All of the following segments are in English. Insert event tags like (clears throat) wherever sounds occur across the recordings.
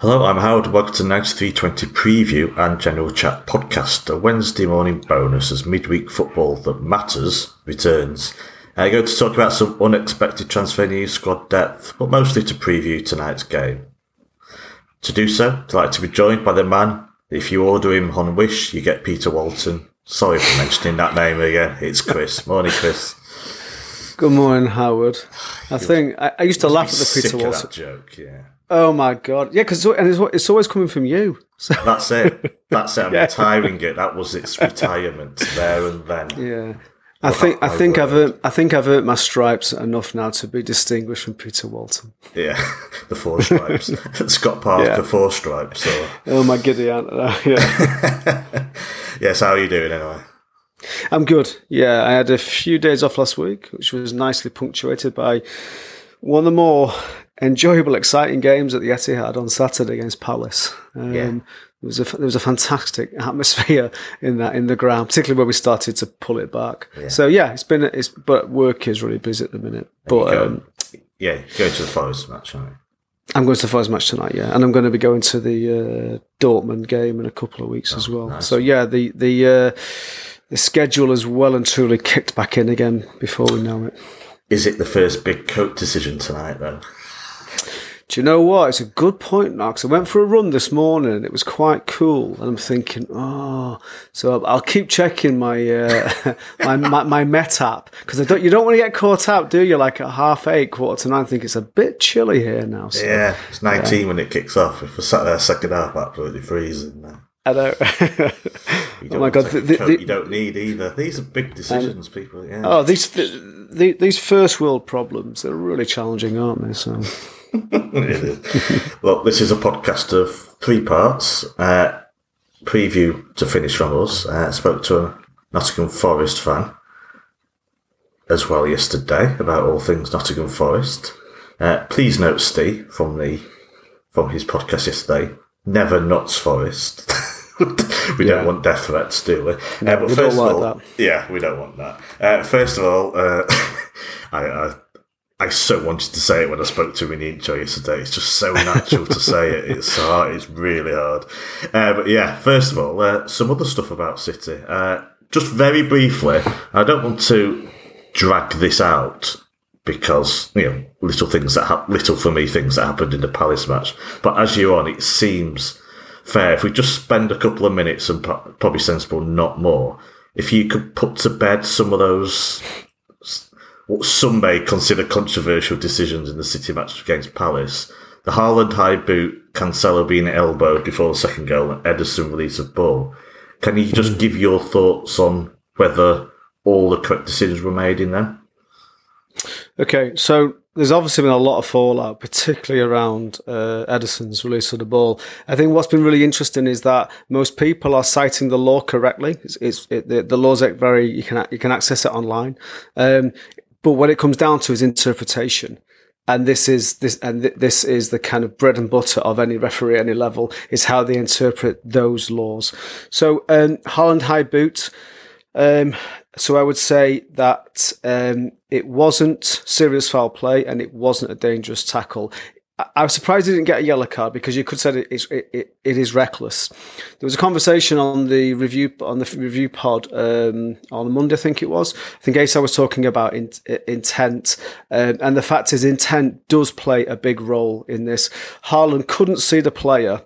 Hello, I'm Howard. Welcome to 9320 Preview and General Chat Podcast, a Wednesday morning bonus as midweek football that matters returns. I'm going to talk about some unexpected transfer news, squad depth, but mostly to preview tonight's game. To do so, I'd like to be joined by the man. If you order him on Wish, you get Peter Walton. Sorry for mentioning that name again. It's Chris. (laughs) Morning, Chris. Good morning, Howard. I think I, I used to laugh at the Peter Walton joke. Yeah. Oh my god! Yeah, because and it's, it's, always coming from you. So. (laughs) That's it. That's it. I'm yeah. retiring it. That was its retirement there and then. Yeah. I think I think word. I've earned, I think I've earned my stripes enough now to be distinguished from Peter Walton. Yeah, (laughs) the four stripes. (laughs) Scott Parker, yeah. four stripes. So. Oh my giddy aunt! Yeah. yes. How are you doing anyway? I'm good. Yeah, I had a few days off last week, which was nicely punctuated by one of the more enjoyable, exciting games at the Etihad on Saturday against Palace. Um, yeah. There was a there was a fantastic (laughs) atmosphere in that in the ground, particularly when we started to pull it back. Yeah. So yeah, it's been it's but work is really busy at the minute. But um, yeah, go to the Forest match, aren't you? I'm going to the Forest match tonight, yeah, and I'm going to be going to the uh, Dortmund game in a couple of weeks oh, as well. Nice. So yeah, the the uh, the schedule is well and truly kicked back in again before we know it. Is it the first big coat decision tonight then? (laughs) Do you know what? It's a good point, Max. I went for a run this morning. And it was quite cool, and I'm thinking, oh, so I'll keep checking my uh, (laughs) my, my, my Met app because I don't. You don't want to get caught out, do you? Like at half eight, quarter to nine. I think it's a bit chilly here now. So, yeah, it's 19 yeah. when it kicks off. If we're sat there second half, absolutely freezing. I know. (laughs) oh my god! The, the, you don't need either. These are big decisions, um, people. Yeah. Oh, these the, these first world problems. They're really challenging, aren't they? So. (laughs) well, this is a podcast of three parts. Uh, preview to finish from us. Uh, I spoke to a Nottingham Forest fan as well yesterday about all things Nottingham Forest. Uh, please note, Steve, from the from his podcast yesterday, never nuts Forest. (laughs) we yeah. don't want death threats, do we? No, uh, but we first of all, that. yeah, we don't want that. Uh, first of all, uh, (laughs) I, I I so wanted to say it when I spoke to intro yesterday. It's just so natural to say it. It's hard. It's really hard. Uh, but yeah, first of all, uh, some other stuff about City. Uh, just very briefly, I don't want to drag this out because you know little things that ha- little for me things that happened in the Palace match. But as you're on, it seems fair if we just spend a couple of minutes and probably sensible, not more. If you could put to bed some of those what some may consider controversial decisions in the City match against Palace. The Haaland high boot, Cancelo being elbowed before the second goal, and Ederson release of ball. Can you just give your thoughts on whether all the correct decisions were made in them? Okay, so there's obviously been a lot of fallout, (laughs) particularly around uh, Ederson's release of the ball. I think what's been really interesting is that most people are citing the law correctly. It's, it's it, the, the law's very you can you can access it online. Um, but what it comes down to is interpretation. And this is this, and th- this is the kind of bread and butter of any referee any level is how they interpret those laws. So, um, Haaland high boot. Um, so I would say that um, it wasn't serious foul play and it wasn't a dangerous tackle. I was surprised he didn't get a yellow card because you could say it is, it, it, it is reckless. There was a conversation on the review on the review pod um, on Monday, I think it was. I think Asa was talking about in, intent, um, and the fact is, intent does play a big role in this. Haaland couldn't see the player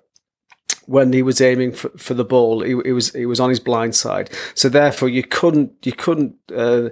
when he was aiming for, for the ball. He, he, was he was on his blind side, so therefore you couldn't you couldn't uh,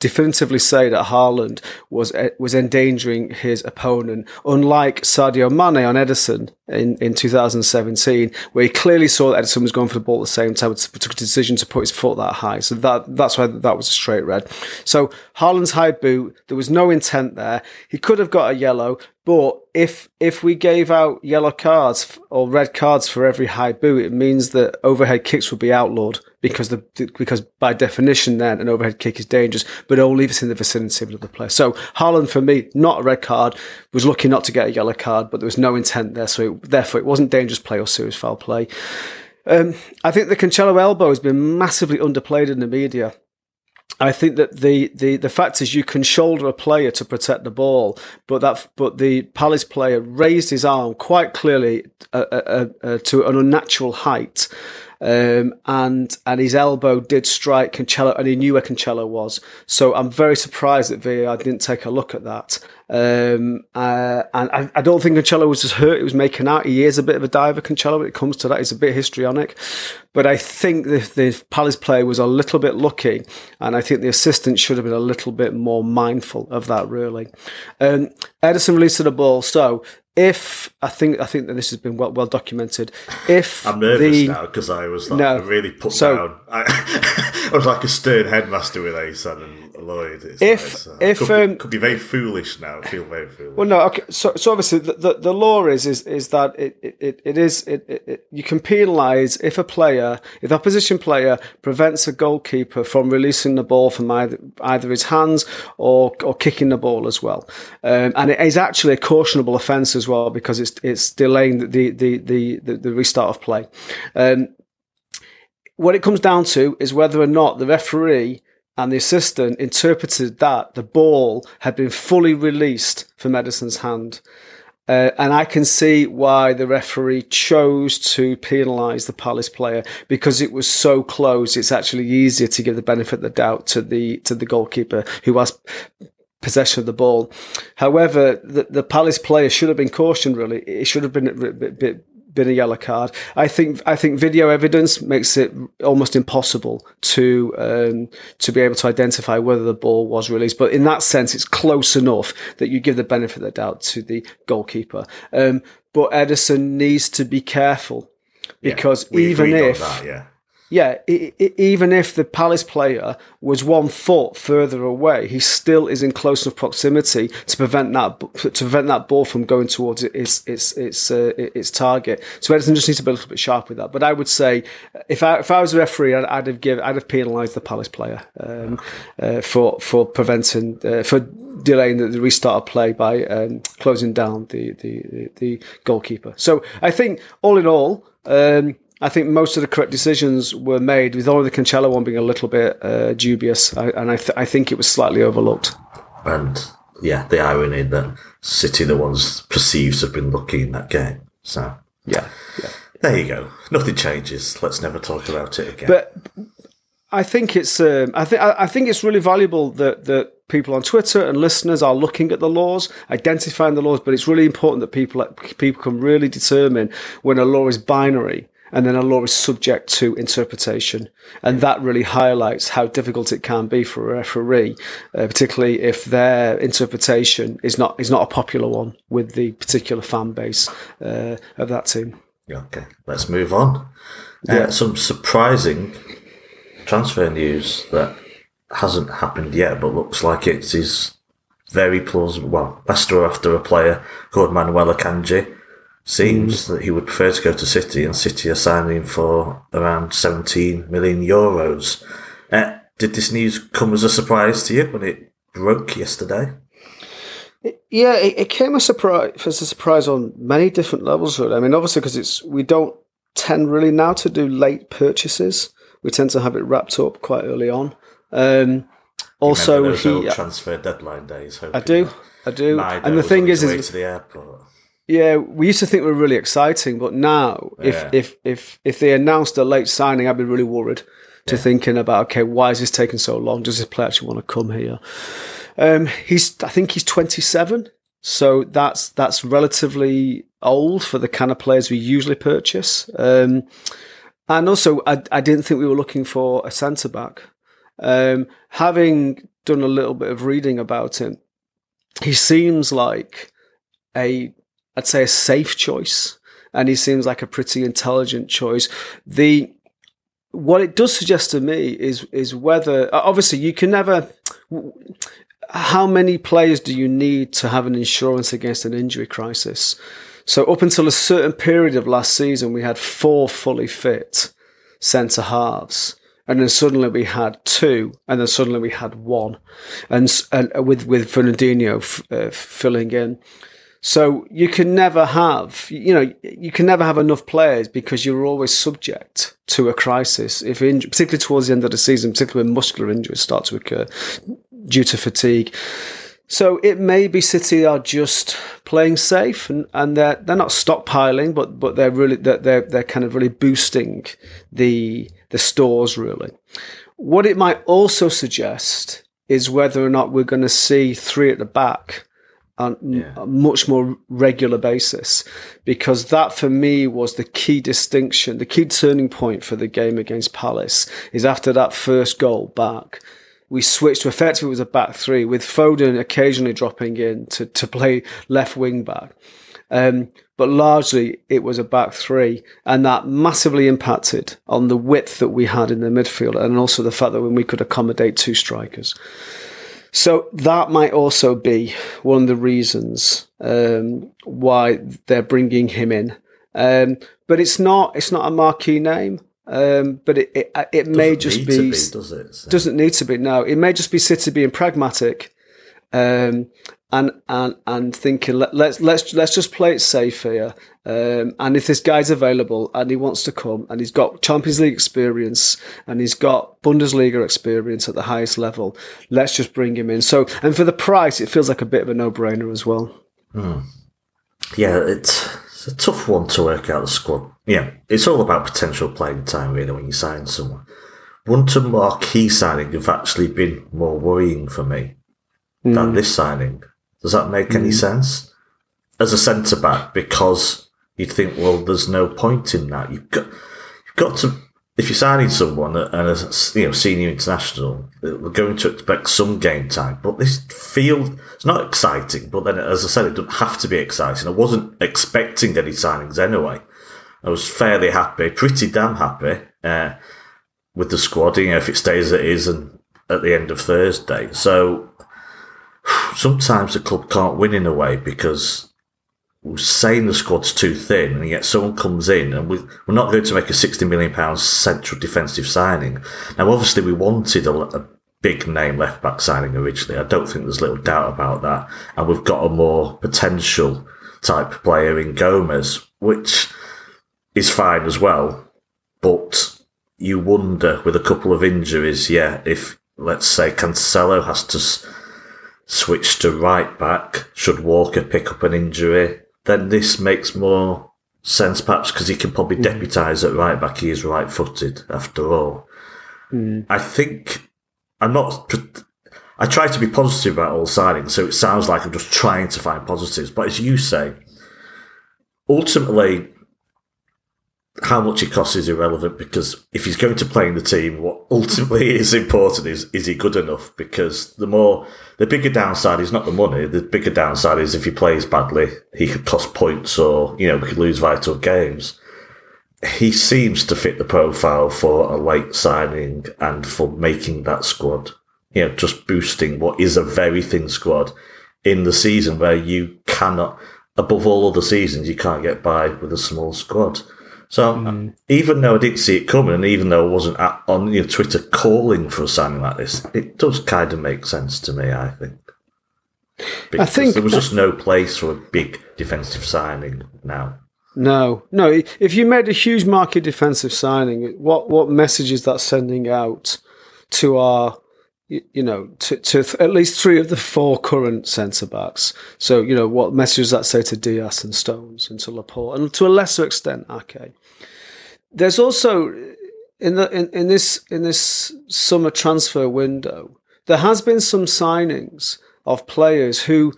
definitively say that Haaland was eh, was endangering his opponent, unlike Sadio Mane on Ederson in, in 2017, where he clearly saw that Ederson was going for the ball at the same time, took a decision to put his foot that high. So that that's why that was a straight red. So Haaland's high boot, there was no intent there. He could have got a yellow, but if if we gave out yellow cards or red cards for every high boot, it means that overhead kicks would be outlawed because the because by definition then an overhead kick is dangerous, but only if it's in the vicinity of another player. So Haaland for me, not a red card, was lucky not to get a yellow card, but there was no intent there, so therefore it wasn't dangerous play or serious foul play. Um, I think the Cancelo elbow has been massively underplayed in the media. I think that the, the, the fact is you can shoulder a player to protect the ball, but that but the Palace player raised his arm quite clearly uh, uh, uh, to an unnatural height, um, and and his elbow did strike Cancelo, and he knew where Cancelo was. So I'm very surprised that VAR didn't take a look at that. Um, uh, and I, I, don't think Cancelo was just hurt; he was making out. He is a bit of a diver, Cancelo. When it comes to that, he's a bit histrionic. But I think the, the Palace player was a little bit lucky, and I think the assistant should have been a little bit more mindful of that. Really, um, Ederson released the ball, so if I think I think that this has been well well documented. If I'm nervous the, now because I was like no, really put so, down. I, (laughs) I, was like a stern headmaster with Asan and Lloyd. It's if like, if could, um, be, could be very foolish now. I feel very foolish. Well, no. Okay. So, so obviously the, the, the law is is is that it it, it is it, it, you can penalise if a player if the opposition player prevents a goalkeeper from releasing the ball from either either his hands or or kicking the ball as well, um, and it is actually a cautionable offence as well because it's it's delaying the the the the, the restart of play. Um, what it comes down to is whether or not the referee and the assistant interpreted that the ball had been fully released from Ederson's hand. Uh, and I can see why the referee chose to penalise the Palace player because it was so close. It's actually easier to give the benefit of the doubt to the to the goalkeeper who has possession of the ball. However, the, the Palace player should have been cautioned. Really, it should have been a bit, been a yellow card. I think I think video evidence makes it almost impossible to um, to be able to identify whether the ball was released. But in that sense, it's close enough that you give the benefit of the doubt to the goalkeeper. Um, but Ederson needs to be careful because yeah, even if that, yeah yeah, even if the Palace player was one foot further away, he still is in close enough proximity to prevent that to prevent that ball from going towards its its its uh, its target. So Ederson just needs to be a little bit sharp with that. But I would say if I if I was a referee, I'd, I'd have give I'd have penalised the Palace player um, uh, for for preventing uh, for delaying the, the, restart of play by um, closing down the, the the goalkeeper. So I think all in all. Um, I think most of the correct decisions were made, with only the Cancelo one being a little bit uh, dubious, I, and I, th- I think it was slightly overlooked. And yeah, the irony that City, the ones perceived to have been lucky in that game. So yeah, yeah. There you go. Nothing changes. Let's never talk about it again. But I think it's um, I think I think it's really valuable that that people on Twitter and listeners are looking at the laws, identifying the laws. But it's really important that people people can really determine when a law is binary and then a law is subject to interpretation. And that really highlights how difficult it can be for a referee, uh, particularly if their interpretation is not is not a popular one with the particular fan base uh, of that team. Okay, let's move on. Uh, yeah. Uh, some surprising transfer news that hasn't happened yet, but looks like it is very plausible. Well, Leicester after a player called Manuel Akanji seems mm. that he would prefer to go to City, and City are signing for around 17 million euros. Uh, did this news come as a surprise to you when it broke yesterday? Yeah, it, it came a surprise as a surprise on many different levels. Really. I mean, obviously, because it's we don't tend really now to do late purchases. We tend to have it wrapped up quite early on. Um, also, he transfer deadline days. I do, I do. And the thing is, is to the airport. Yeah, we used to think we were really exciting, but now if yeah. if if if they announced a late signing, I'd be really worried. To yeah. thinking about okay, why is this taking so long? Does this player actually want to come here? Um, he's I think he's 27, so that's that's relatively old for the kind of players we usually purchase. Um, and also, I, I didn't think we were looking for a centre back. Um, having done a little bit of reading about him, he seems like a I'd say a safe choice, and he seems like a pretty intelligent choice. The what it does suggest to me is is whether obviously you can never. How many players do you need to have an insurance against an injury crisis? So up until a certain period of last season, we had four fully fit centre halves and then suddenly we had two, and then suddenly we had one, and and with with Fernandinho f- uh, filling in. So you can never have, you know, you can never have enough players because you're always subject to a crisis. If particularly towards the end of the season, particularly when muscular injuries start to occur due to fatigue. So it may be City are just playing safe and, and they're they're not stockpiling, but but they're really they're they're kind of really boosting the the stores really. What it might also suggest is whether or not we're going to see three at the back on yeah. a much more regular basis, because that for me was the key distinction, the key turning point for the game against Palace is after that first goal back we switched to effectively it was a back three with Foden occasionally dropping in to, to play left wing back. Um, but largely it was a back three, and that massively impacted on the width that we had in the midfield, and also the fact that when we could accommodate two strikers. So that might also be one of the reasons um, why they're bringing him in. Um, but it's not it's not a marquee name. Um, but it it, it may just be, be, does it? So. Doesn't need to be. No, it may just be City being pragmatic, um, and and and thinking let, let's let's let's just play it safe here. Um, and if this guy's available and he wants to come and he's got Champions League experience and he's got Bundesliga experience at the highest level, let's just bring him in. So and for the price, it feels like a bit of a no brainer as well. Hmm. Yeah, it's it's a tough one to work out the squad. Yeah, it's all about potential playing time, really, when you sign someone. Wouldn't a marquee signing have actually been more worrying for me mm. than this signing? Does that make mm. any hmm. sense? As a centre back, because you'd think, well, there's no point in that. You've got, you've got to if you're signing someone and a you know senior international, we're going to expect some game time. But this field it's not exciting. But then, as I said, it doesn't have to be exciting. I wasn't expecting any signings anyway. I was fairly happy, pretty damn happy uh, with the squad. You know, if it stays as it is, and at the end of Thursday. So sometimes the club can't win in a way because we're saying the squad's too thin, and yet someone comes in, and we, are not going to make a sixty million pounds central defensive signing. Now, obviously, we wanted a, a big name left back signing originally. I don't think there's little doubt about that, and we've got a more potential type player in Gomez, which is fine as well. But you wonder with a couple of injuries, yeah, if let's say Cancelo has to switch to right back, should Walker pick up an injury, then this makes more sense, perhaps because he can probably mm. deputise at right back. He is right footed after all. Mm. I think I'm not. I try to be positive about all signings, so it sounds like I'm just trying to find positives. But as you say, ultimately, how much it costs is irrelevant because if he's going to play in the team, what ultimately (laughs) is important is is he good enough? Because the more the bigger downside is not the money. The bigger downside is if he plays badly, he could cost points or you know we could lose vital games. He seems to fit the profile for a late signing and for making that squad. You know, just boosting what is a very thin squad in the season where you cannot, above all other seasons, you can't get by with a small squad. So mm. even though I didn't see it coming, and even though I wasn't at, on you know, Twitter calling for a signing like this, it does kind of make sense to me. I think. Because I think there was just no place for a big defensive signing now. No, no. If you made a huge market defensive signing, what what message is that sending out to our you know, to, to at least three of the four current centre backs. So, you know, what message does that say to Dias and Stones and to Laporte and to a lesser extent, Ake? There's also in the in, in this in this summer transfer window, there has been some signings of players who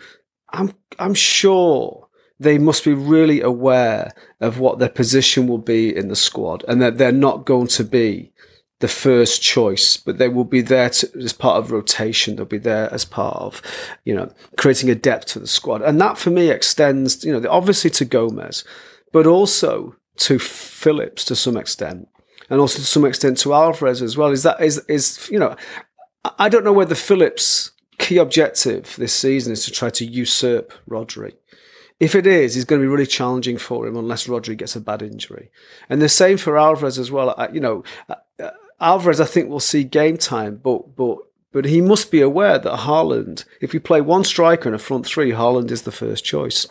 I'm I'm sure they must be really aware of what their position will be in the squad and that they're not going to be the first choice, but they will be there to, as part of rotation. They'll be there as part of, you know, creating a depth to the squad. And that for me extends, you know, obviously to Gomez, but also to Phillips to some extent, and also to some extent to Alvarez as well. Is that is is you know, I don't know whether Phillips' key objective this season is to try to usurp Rodri. If it is, it's going to be really challenging for him unless Rodri gets a bad injury. And the same for Alvarez as well. You know, Alvarez, I think, will see game time, but but But he must be aware that Haaland, if you play one striker and a front three, Haaland is the first choice.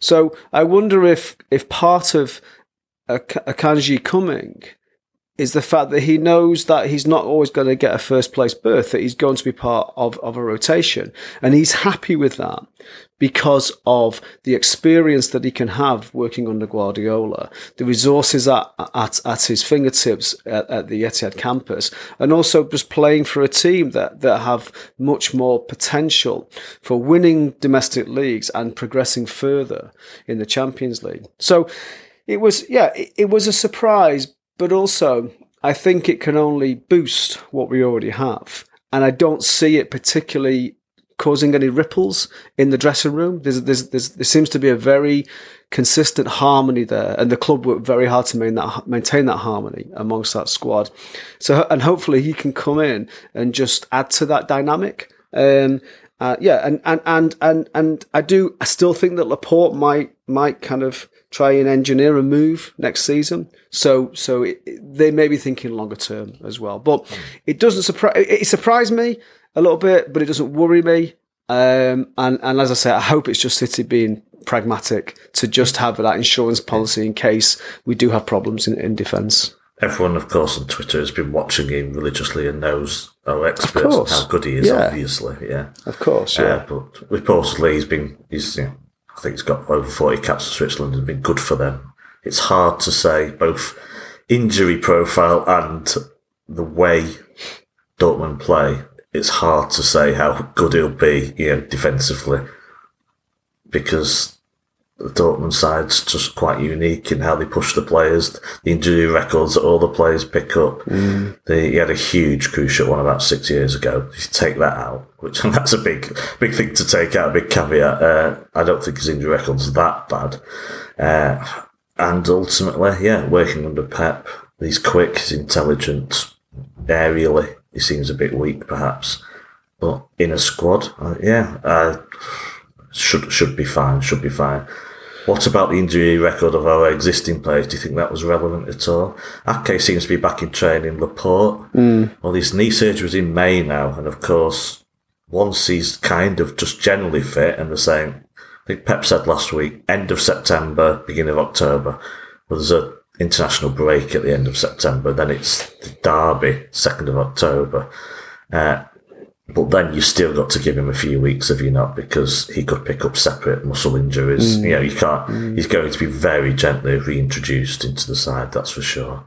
So I wonder if if part of a Akanji coming is the fact that he knows that he's not always going to get a first place berth, that he's going to be part of, of a rotation. And he's happy with that because of the experience that he can have working under Guardiola, the resources at, at, at his fingertips at, at the Etihad campus, and also just playing for a team that, that have much more potential for winning domestic leagues and progressing further in the Champions League. So it was, yeah, it, it was a surprise, but also I think it can only boost what we already have. And I don't see it particularly causing any ripples in the dressing room. There's, there's, there's, there seems to be a very consistent harmony there, and the club worked very hard to maintain that, maintain that harmony amongst that squad. So, and hopefully he can come in and just add to that dynamic. Um, uh, yeah, and, and, and, and, and I do, I still think that Laporte might, might kind of try and engineer a move next season. So, so it, they may be thinking longer term as well. But it doesn't surprise. It surprised me a little bit, but it doesn't worry me. Um, and and as I say, I hope it's just City being pragmatic to just have that insurance policy in case we do have problems in, in defence. Everyone, of course, on Twitter has been watching him religiously and knows our experts and how good he is. Yeah. Obviously, yeah, of course, yeah. Uh, but reportedly, he's been he's you know, I think he's got over 40 caps for Switzerland and been good for them. It's hard to say both injury profile and the way Dortmund play. It's hard to say how good he'll be, you know, defensively because the Dortmund side's just quite unique in how they push the players, the injury records that all the players pick up. Mm. They, he had a huge cruciate one about six years ago. You take that out, which (laughs) that's a big, big thing to take out, a big caveat. Uh, I don't think his injury record's that bad. Uh, and ultimately, yeah, working under Pep, he's quick, he's intelligent, aerially, he seems a bit weak perhaps, but in a squad, uh, yeah, uh, should should be fine, should be fine. What about the injury record of our existing players? Do you think that was relevant at all? Ake seems to be back in training. Laporte, mm. well, his knee surgery was in May now, and of course, once he's kind of just generally fit and the same, I think Pep said last week, end of September, beginning of October. Well, there's a international break at the end of September. Then it's the Derby, second of October. Uh, but then you still got to give him a few weeks, have you not? Because he could pick up separate muscle injuries. Mm. You know, you can't. Mm. He's going to be very gently reintroduced into the side. That's for sure.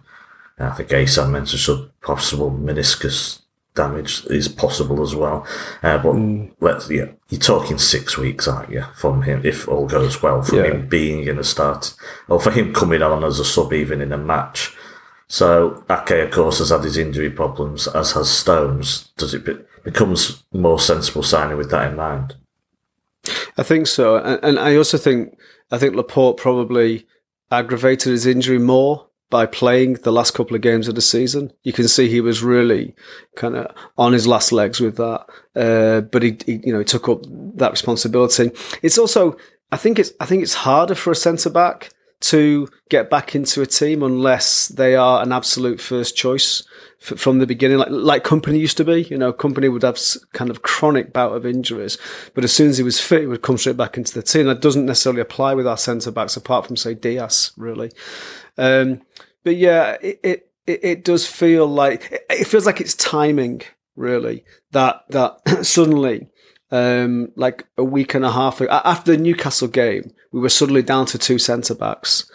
And I think Asan mentioned some possible meniscus damage is possible as well. Uh, but mm. let's yeah, you're talking six weeks, aren't you? From him, if all goes well, from yeah. him being in a start, or for him coming on as a sub even in a match. So Ake, of course, has had his injury problems, as has Stones. Does it? Be, becomes more sensible signing with that in mind. I think so, and, I also think I think Laporte probably aggravated his injury more by playing the last couple of games of the season. You can see he was really kind of on his last legs with that, uh, but he, he, you know, he took up that responsibility. It's also, I think it's, I think it's harder for a centre back to get back into a team unless they are an absolute first choice f- from the beginning, like like Kompany used to be. You know, Kompany would have kind of chronic bout of injuries, but as soon as he was fit, he would come straight back into the team. That doesn't necessarily apply with our centre backs, apart from say Dias, really. Um, but yeah, it, it it does feel like it feels like it's timing really that that (clears throat) suddenly um, like a week and a half after the Newcastle game, we were suddenly down to two centre backs,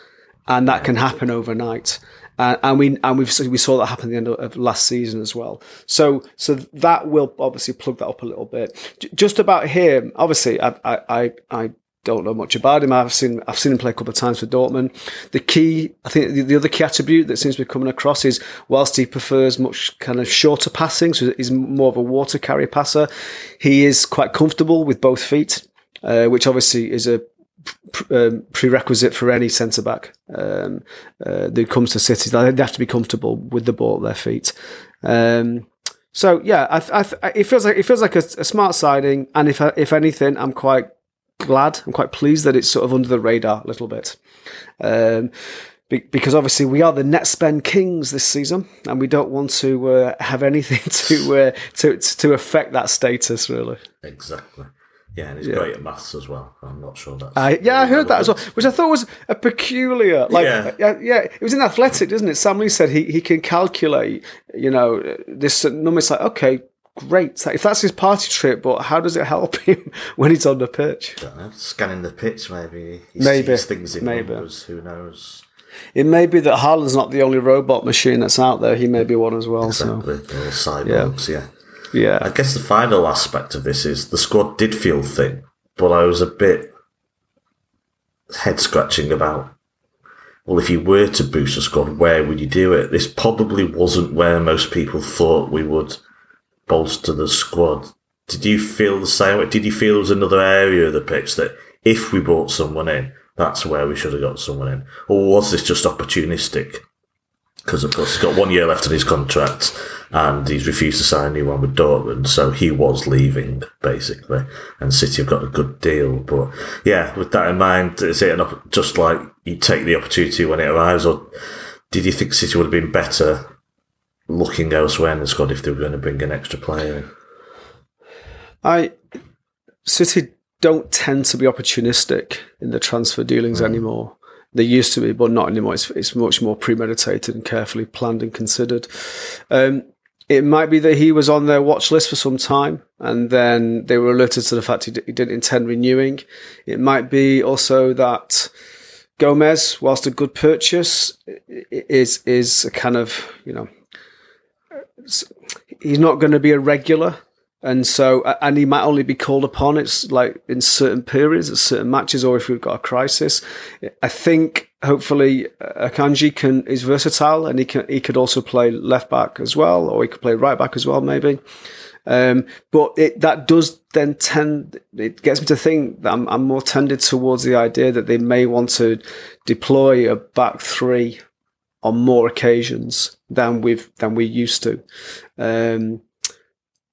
and that can happen overnight. Uh, and we and we we saw that happen at the end of last season as well. So so that will obviously plug that up a little bit. Just about him, obviously, I I I don't know much about him. I've seen I've seen him play a couple of times for Dortmund. The key, I think, the, the, other key attribute that seems to be coming across is whilst he prefers much kind of shorter passing, so he's more of a water carrier passer. He is quite comfortable with both feet, uh, which obviously is a um, prerequisite for any centre back um, uh, that comes to City. They have to be comfortable with the ball at their feet. Um, so yeah, I, I, it feels like it feels like a, a smart signing, and if if anything, I'm quite glad. I'm quite pleased that it's sort of under the radar a little bit. Um, because obviously we are the net spend kings this season, and we don't want to uh, have anything (laughs) to uh, to to affect that status. Really, Exactly. Yeah, and he's great at maths as well. I'm not sure that's. I, yeah, I heard that as well, which I thought was a peculiar. Like, Yeah. yeah, yeah, it was in athletic, doesn't it? Sam Lee said he he can calculate, you know, this number. It's like okay. Great. If that's his party trick, but how does it help (laughs) him when he's on the pitch? don't know. Scanning the pitch, maybe. He Maybe. things in Maybe. numbers. Who knows? It may be that Haaland's not the only robot machine that's out there. He may be one as well. So, Exactly. They're cyborgs, yeah. yeah. I guess the final aspect of this is the squad did feel thin, but I was a bit head scratching about. Well, if you were to boost a squad, where would you do it? This probably wasn't where most people thought we would bolster the squad. Did you feel the same? way? Did you feel there was another area of the pitch that if we brought someone in, that's where we should have got someone in? Or was this just opportunistic? because of course he's got one year left on his contract and he's refused to sign a new one with Dortmund, so he was leaving basically, and City have got a good deal. But yeah, with that in mind, is it op- just like you take the opportunity when it arrives, or did you think City would have been better looking elsewhere in the squad if they were going to bring an extra player in? I City don't tend to be opportunistic in the transfer dealings anymore. They used to be, but not anymore. It's, it's much more premeditated and carefully planned and considered. Um, it might be that he was on their watch list for some time, and then they were alerted to the fact he, d- he didn't intend renewing. It might be also that Gomez, whilst a good purchase, is is a kind of you know he's not going to be a regular. And so, and he might only be called upon. It's like in certain periods, at certain matches, or if we've got a crisis. I think hopefully uh, Akanji can is versatile, and he can he could also play left back as well, or he could play right back as well, maybe. Um, but it, that does then tend, it gets me to think that I'm, I'm more tended towards the idea that they may want to deploy a back three on more occasions than we've than we used to. Um,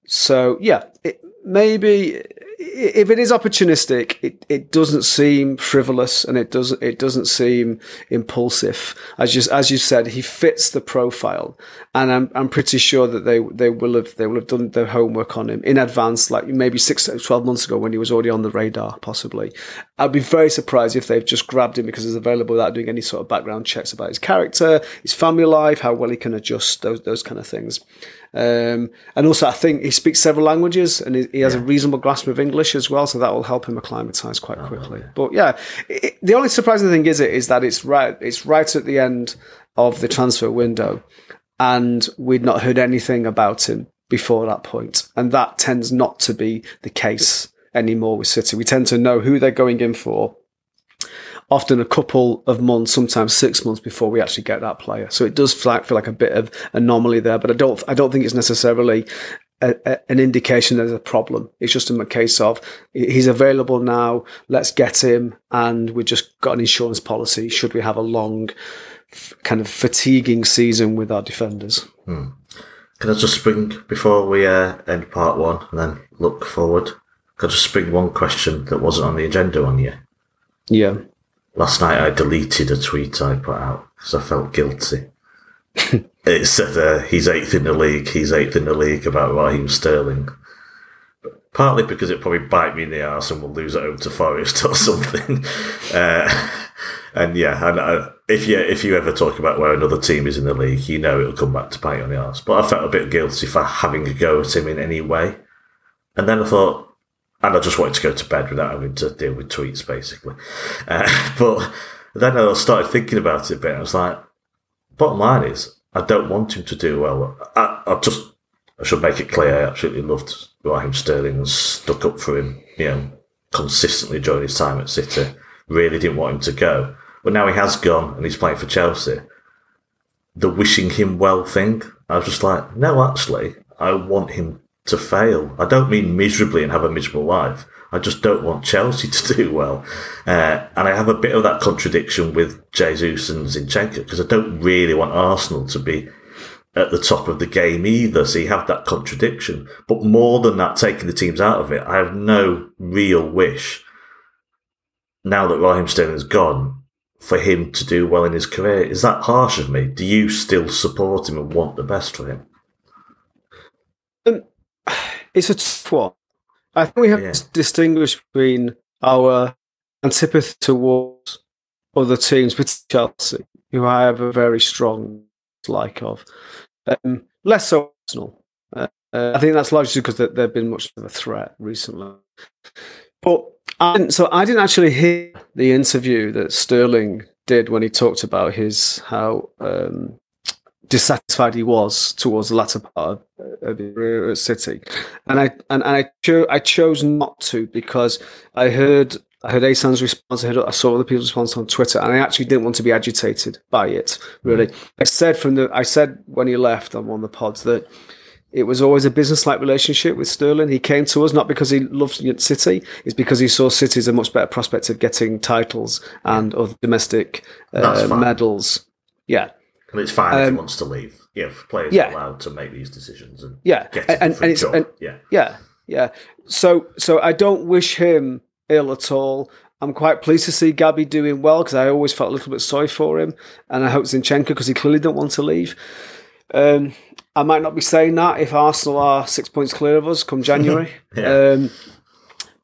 so yeah, it, maybe if it is opportunistic, it, it doesn't seem frivolous and it doesn't it doesn't seem impulsive. As you as you said, he fits the profile, and I'm I'm pretty sure that they they will have they will have done their homework on him in advance, like maybe six to twelve months ago when he was already on the radar. Possibly, I'd be very surprised if they've just grabbed him because he's available without doing any sort of background checks about his character, his family life, how well he can adjust those those kind of things. Um, and also, I think he speaks several languages and he, he has a reasonable grasp of English as well, so that will help him acclimatise quite quickly. But yeah, it, the only surprising thing is it is that it's right it's right at the end of the transfer window, and we'd not heard anything about him before that point, and that tends not to be the case anymore with City. We tend to know who they're going in for often a couple of months, sometimes six months before we actually get that player. So it does feel like, a bit of anomaly there, but I don't, I don't think it's necessarily a, a, an indication there's a problem. It's just a case of he's available now. Let's get him, and we've just got an insurance policy. Should we have a long, f- kind of fatiguing season with our defenders? Can I just spring before we uh, end part one and then look forward? Can I just spring one question that wasn't on the agenda on you? Yeah. Last night I deleted a tweet I put out because I felt guilty. (laughs) it said uh, he's eighth in the league, he's eighth in the league about Raheem Sterling. Partly because it probably bite me in the arse and we'll lose it over to Forest (laughs) or something. uh, and yeah, and uh, if you if you ever talk about where another team is in the league, you know it'll come back to bite you on the arse. But I felt a bit guilty for having a go at him in any way. And then I thought, and I just wanted to go to bed without having to deal with tweets, basically. Uh, (laughs) but then I started thinking about it a bit. I was like, bottom line is, I don't want him to do well. I, I just, I should make it clear, I absolutely loved Raheem Sterling and stuck up for him, you know, consistently during his time at City. Really didn't want him to go. But now he has gone and he's playing for Chelsea. The wishing him well thing, I was just like, no, actually, I want him to fail. I don't mean miserably and have a miserable life. I just don't want Chelsea (laughs) to do well. Uh, and I have a bit of that contradiction with Jesus and Zinchenko because I don't really want Arsenal to be at the top of the game either. So you have that contradiction. But more than that, taking the teams out of it, I have no real wish now that Raheem Sterling's gone for him to do well in his career. Is that harsh of me? Do you still support him and want the best for him? It's a tough one. I think we have Yeah. to distinguish between our antipathy towards other teams, particularly Chelsea, who I have a very strong dislike of. Um, less so Arsenal. Uh, uh, I think that's largely because they, they've been much of a threat recently. But I didn't, so I didn't actually hear the interview that Sterling did when he talked about his how um, dissatisfied he was towards the latter part of, his career at City, and I and, and I cho- I chose not to because I heard I heard Asan's response, I heard I saw other people's response on Twitter, and I actually didn't want to be agitated by it. Really, I said from the I said when he left on one of the pods that it was always a business-like relationship with Sterling. He came to us not because he loved City, it's because he saw City as a much better prospect of getting titles and other domestic uh, medals. Yeah, And it's fine if Um, he wants to leave. Yeah, if players yeah. are allowed to make these decisions and yeah, get and, and, and it's and, yeah. Yeah, yeah. So, so I don't wish him ill at all. I'm quite pleased to see Gabby doing well because I always felt a little bit sorry for him, and I hope Zinchenko because he clearly didn't want to leave. Um, I might not be saying that if Arsenal are six points clear of us come (laughs) January. Yeah. um,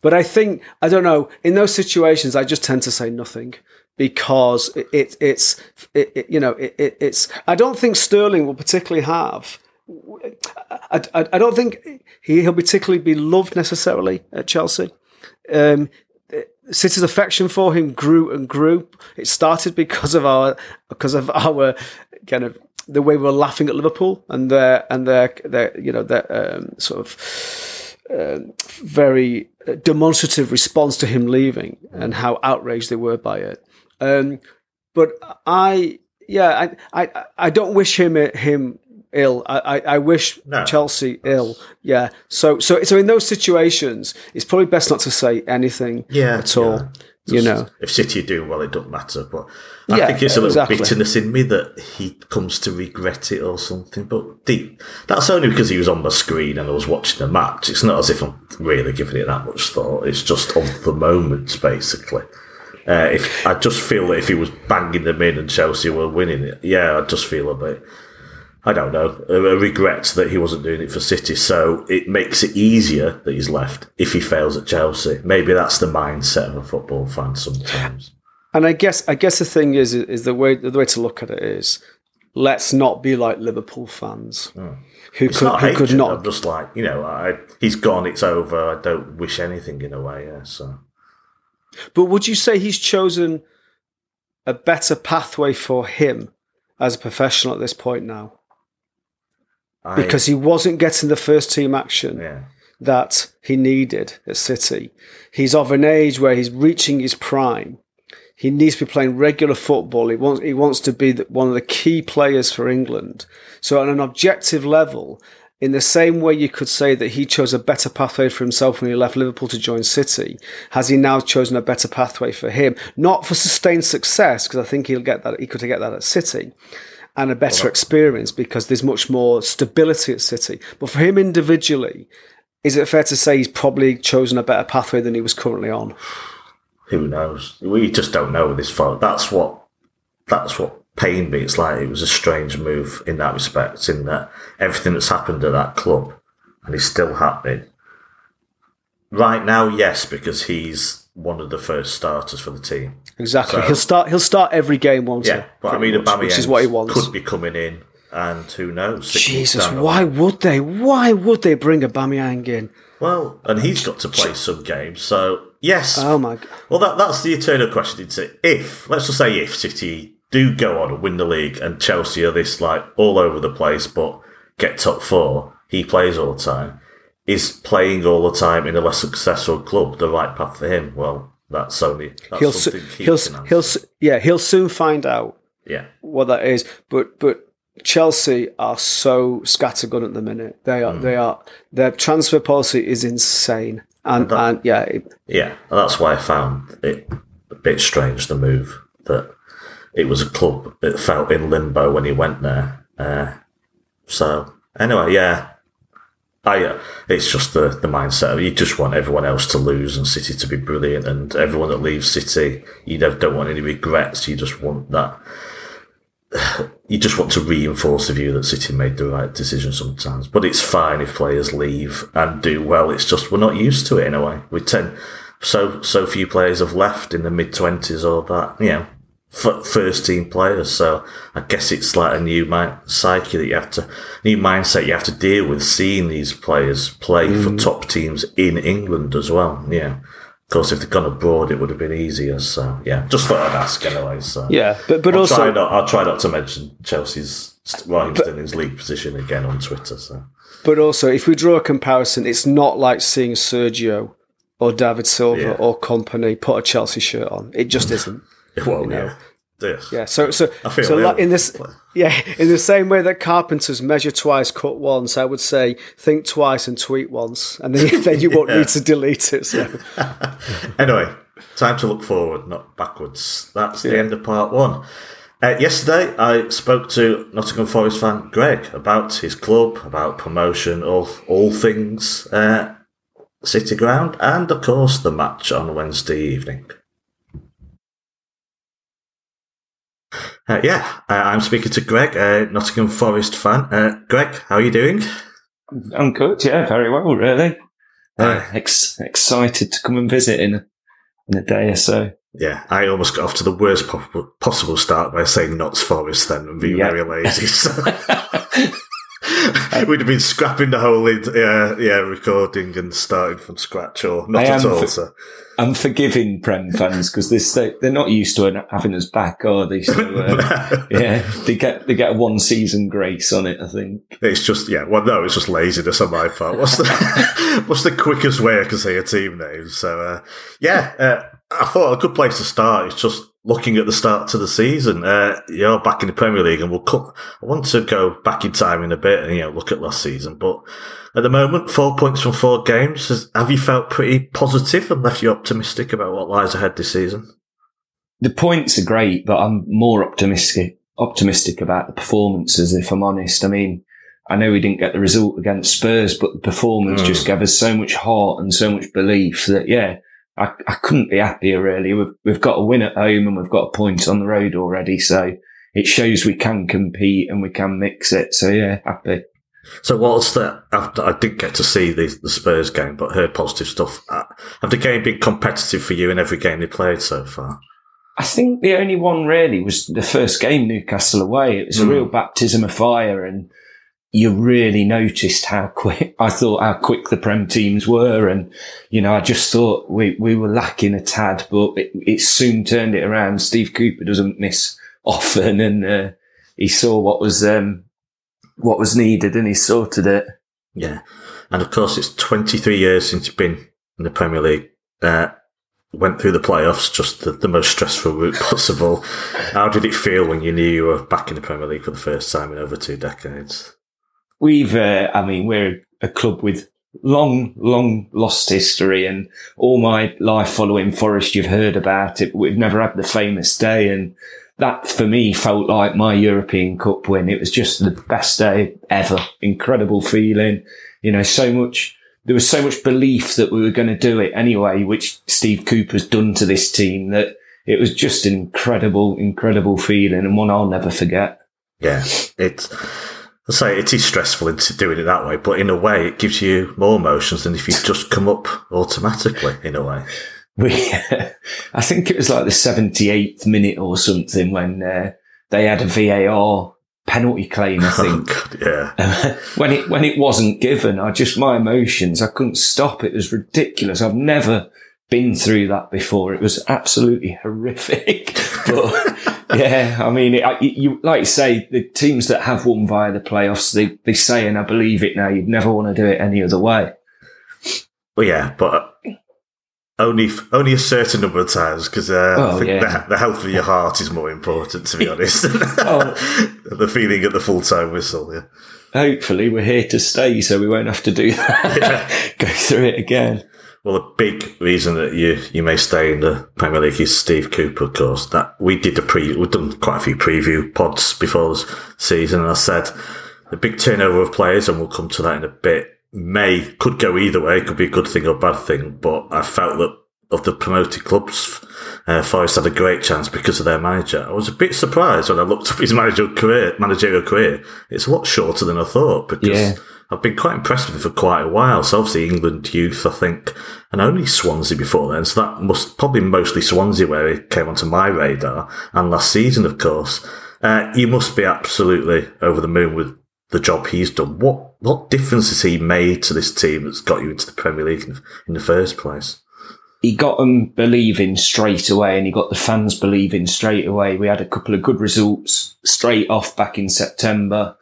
but I think I don't know. In those situations, I just tend to say nothing because it, it it's it, it, you know it, it, it's. I don't think Sterling will particularly have. I, I, I don't think he, he'll particularly be loved necessarily at Chelsea. Um, City's affection for him grew and grew. It started because of our because of our kind of the way we were laughing at Liverpool and their and their their you know their um, sort of um, very demonstrative response to him leaving and how outraged they were by it. Um, but I yeah I, I I don't wish him him ill. I, I, I wish No. Chelsea ill. Yeah. So so so in those situations, it's probably best not to say anything Yeah, at all. yeah. You know. if City are doing well, it doesn't matter. But I Yeah, think it's a little exactly. bitterness in me that he comes to regret it or something. But deep, that's only because he was on the screen and I was watching the match. It's not as if I'm really giving it that much thought. It's just of the moment, basically. Uh, if I just feel that if he was banging them in and Chelsea were winning it, yeah, I just feel a bit. I don't know, a, a regret that he wasn't doing it for City. So it makes it easier that he's left if he fails at Chelsea. Maybe that's the mindset of a football fan sometimes. And I guess I guess the thing is is the way the way to look at it is let's not be like Liverpool fans who Hmm. It's could not who could not I'm just like you know, I, he's gone. It's over. I don't wish anything in a way. Yeah. So But would you say he's chosen a better pathway for him as a professional at this point now? I, Because he wasn't getting the first team action yeah, that he needed at City. He's of an age where he's reaching his prime. He needs to be playing regular football. He wants he wants to be the, one of the key players for England. So, on an objective level, in the same way you could say that he chose a better pathway for himself when he left Liverpool to join City, has he now chosen a better pathway for him? Not for sustained success, because I think he'll get that. He could get that at City, and a better experience because there's much more stability at City. But for him individually, is it fair to say he's probably chosen a better pathway than he was currently on? (sighs) who knows? We just don't know this far. That's what that's what pained me. It's like it was a strange move in that respect. In that everything that's happened at that club and is still happening right now. Yes, because he's one of the first starters for the team. Exactly. So- he'll start. He'll start every game, won't he? Yeah, but I mean, much, which is what he wants. could be coming in, and who knows? Jesus, why line. would they? Why would they bring Aubameyang in? Well, and he's got to play some games, so yes. Oh my! g- Well, that, that's the eternal question. It's if, let's just say if City do go on and win the league and Chelsea are this like all over the place but get top four, he plays all the time. Is playing all the time in a less successful club the right path for him? Well, that's only that's He'll so, he he'll can he'll yeah he'll soon find out yeah. what that is. But but Chelsea are so scattergun at the minute. They are hmm. they are their transfer policy is insane. And and yeah, it, Yeah, and that's why I found it a bit strange the move that it was a club that felt in limbo when he went there. Uh, so anyway, yeah, I, uh, it's just the, the mindset. You just want everyone else to lose and City to be brilliant, and everyone that leaves City, you don't, don't want any regrets. You just want that. (sighs) You just want to reinforce the view that City made the right decision sometimes. But it's fine if players leave and do well. It's just we're not used to it in a way. We tend so so few players have left in the mid twenties or that. You know, first team players. So I guess it's like a new mi- psyche that you have to, new mindset you have to deal with seeing these players play mm. for top teams in England as well. Yeah. Of course, if they'd gone abroad, it would have been easier. So yeah, just thought I'd ask anyway. So yeah, but but I'll also try not, I'll try not to mention Chelsea's while he's in his league position again on Twitter. So, but also if we draw a comparison, it's not like seeing Sergio or David Silva yeah. or Kompany put a Chelsea shirt on. It just isn't. (laughs) Well, you know? yeah. Yeah, so so so like in this yeah, in the same way that carpenters measure twice, cut once, I would say think twice and tweet once, and then, (laughs) then you won't yeah. need to delete it. So. (laughs) anyway, time to look forward, not backwards. That's the end of part one. Uh, yesterday, I spoke to Nottingham Forest fan Greg about his club, about promotion, all all things uh, City Ground, and of course the match on Wednesday evening. Uh, yeah, uh, I'm speaking to Greg, uh, Nottingham Forest fan. Uh, Greg, how are you doing? I'm good. Yeah, very well, really. Uh, ex- excited to come and visit in a, in a day or so. Yeah, I almost got off to the worst po- possible start by saying Notts Forest then and being yep. very lazy. So. (laughs) (laughs) We'd have been scrapping the whole uh, yeah recording and starting from scratch, or not at all. For, so. I'm forgiving Prem fans because they're they're not used to having us back, are they? So, (laughs) uh, yeah, they get they get a one season grace on it. I think it's just yeah. Well, no, it's just laziness on my part. What's the (laughs) what's the quickest way I can say a team name? So uh, yeah, uh, I thought a good place to start is just looking at the start to the season, uh, you're back in the Premier League, and we'll cut. I want to go back in time in a bit and you know look at last season, but at the moment, four points from four games. Has, have you felt pretty positive and left you optimistic about what lies ahead this season? The points are great, but I'm more optimistic optimistic about the performances. If I'm honest, I mean. I know we didn't get the result against Spurs, but the performance mm. just gave us so much heart and so much belief that, yeah, I, I couldn't be happier really. We've, we've got a win at home and we've got a point on the road already. So it shows we can compete and we can mix it. So yeah, happy. So what's that? I didn't get to see the, the Spurs game, but heard positive stuff. Uh, have the game been competitive for you in every game they played so far? I think the only one really was the first game, Newcastle away. It was a mm. real baptism of fire and you really noticed how (laughs) quick I thought how quick the Prem teams were. And, you know, I just thought we, we were lacking a tad, but it, it soon turned it around. Steve Cooper doesn't miss often (laughs) and, uh, he saw what was, um, what was needed and he sorted it. Yeah. And of course, it's 23 years since you've been in the Premier League. Uh, went through the playoffs, just the, the, most stressful route (laughs) possible. How did it feel when you knew you were back in the Premier League for the first time in over two decades? We've, uh, I mean, we're a club with long, long lost history and all my life following Forest, you've heard about it. We've never had the famous day. And that for me felt like my European Cup win. It was just the best day ever. Incredible feeling. You know, so much, there was so much belief that we were going to do it anyway, which Steve Cooper's done to this team that it was just an incredible, incredible feeling and one I'll never forget. Yeah, it's, I say it is stressful into doing it that way, but in a way, it gives you more emotions than if you just come up automatically. In a way, (laughs) we, (laughs) I think it was like the seventy eighth minute or something when uh, they had a VAR penalty claim. I (laughs) think, oh, God, yeah. when it when it wasn't given, I just my emotions, I couldn't stop. It was ridiculous. I've never been through that before. It was absolutely horrific. but yeah, I mean, it, you like you say, the teams that have won via the playoffs, they, they say, and I believe it now, you'd never want to do it any other way. Well, yeah, but only only a certain number of times because uh, oh, I think yeah. the, the, health of your heart is more important, to be (laughs) honest. (laughs) oh. the feeling at the full time whistle. Yeah. Hopefully, we're here to stay, so we won't have to do that. Yeah. (laughs) Go through it again. Well, a big reason that you, you may stay in the Premier League is Steve Cooper, of course. That we did the pre, we've done quite a few preview pods before the season, and I said the big turnover of players, and we'll come to that in a bit. may could go either way. It could be a good thing or a bad thing. But I felt that of the promoted clubs, uh, Forest had a great chance because of their manager. I was a bit surprised when I looked up his (laughs) managerial career. Managerial career, it's a lot shorter than I thought because Yeah. I've been quite impressed with him for quite a while. So obviously England youth, I think, and only Swansea before then. So that must probably mostly Swansea where he came onto my radar, and last season, of course. Uh, you must be absolutely over the moon with the job he's done. What what difference has he made to this team that's got you into the Premier League in, in the first place? he got them believing straight away and he got the fans believing straight away. We had a couple of good results straight off back in September.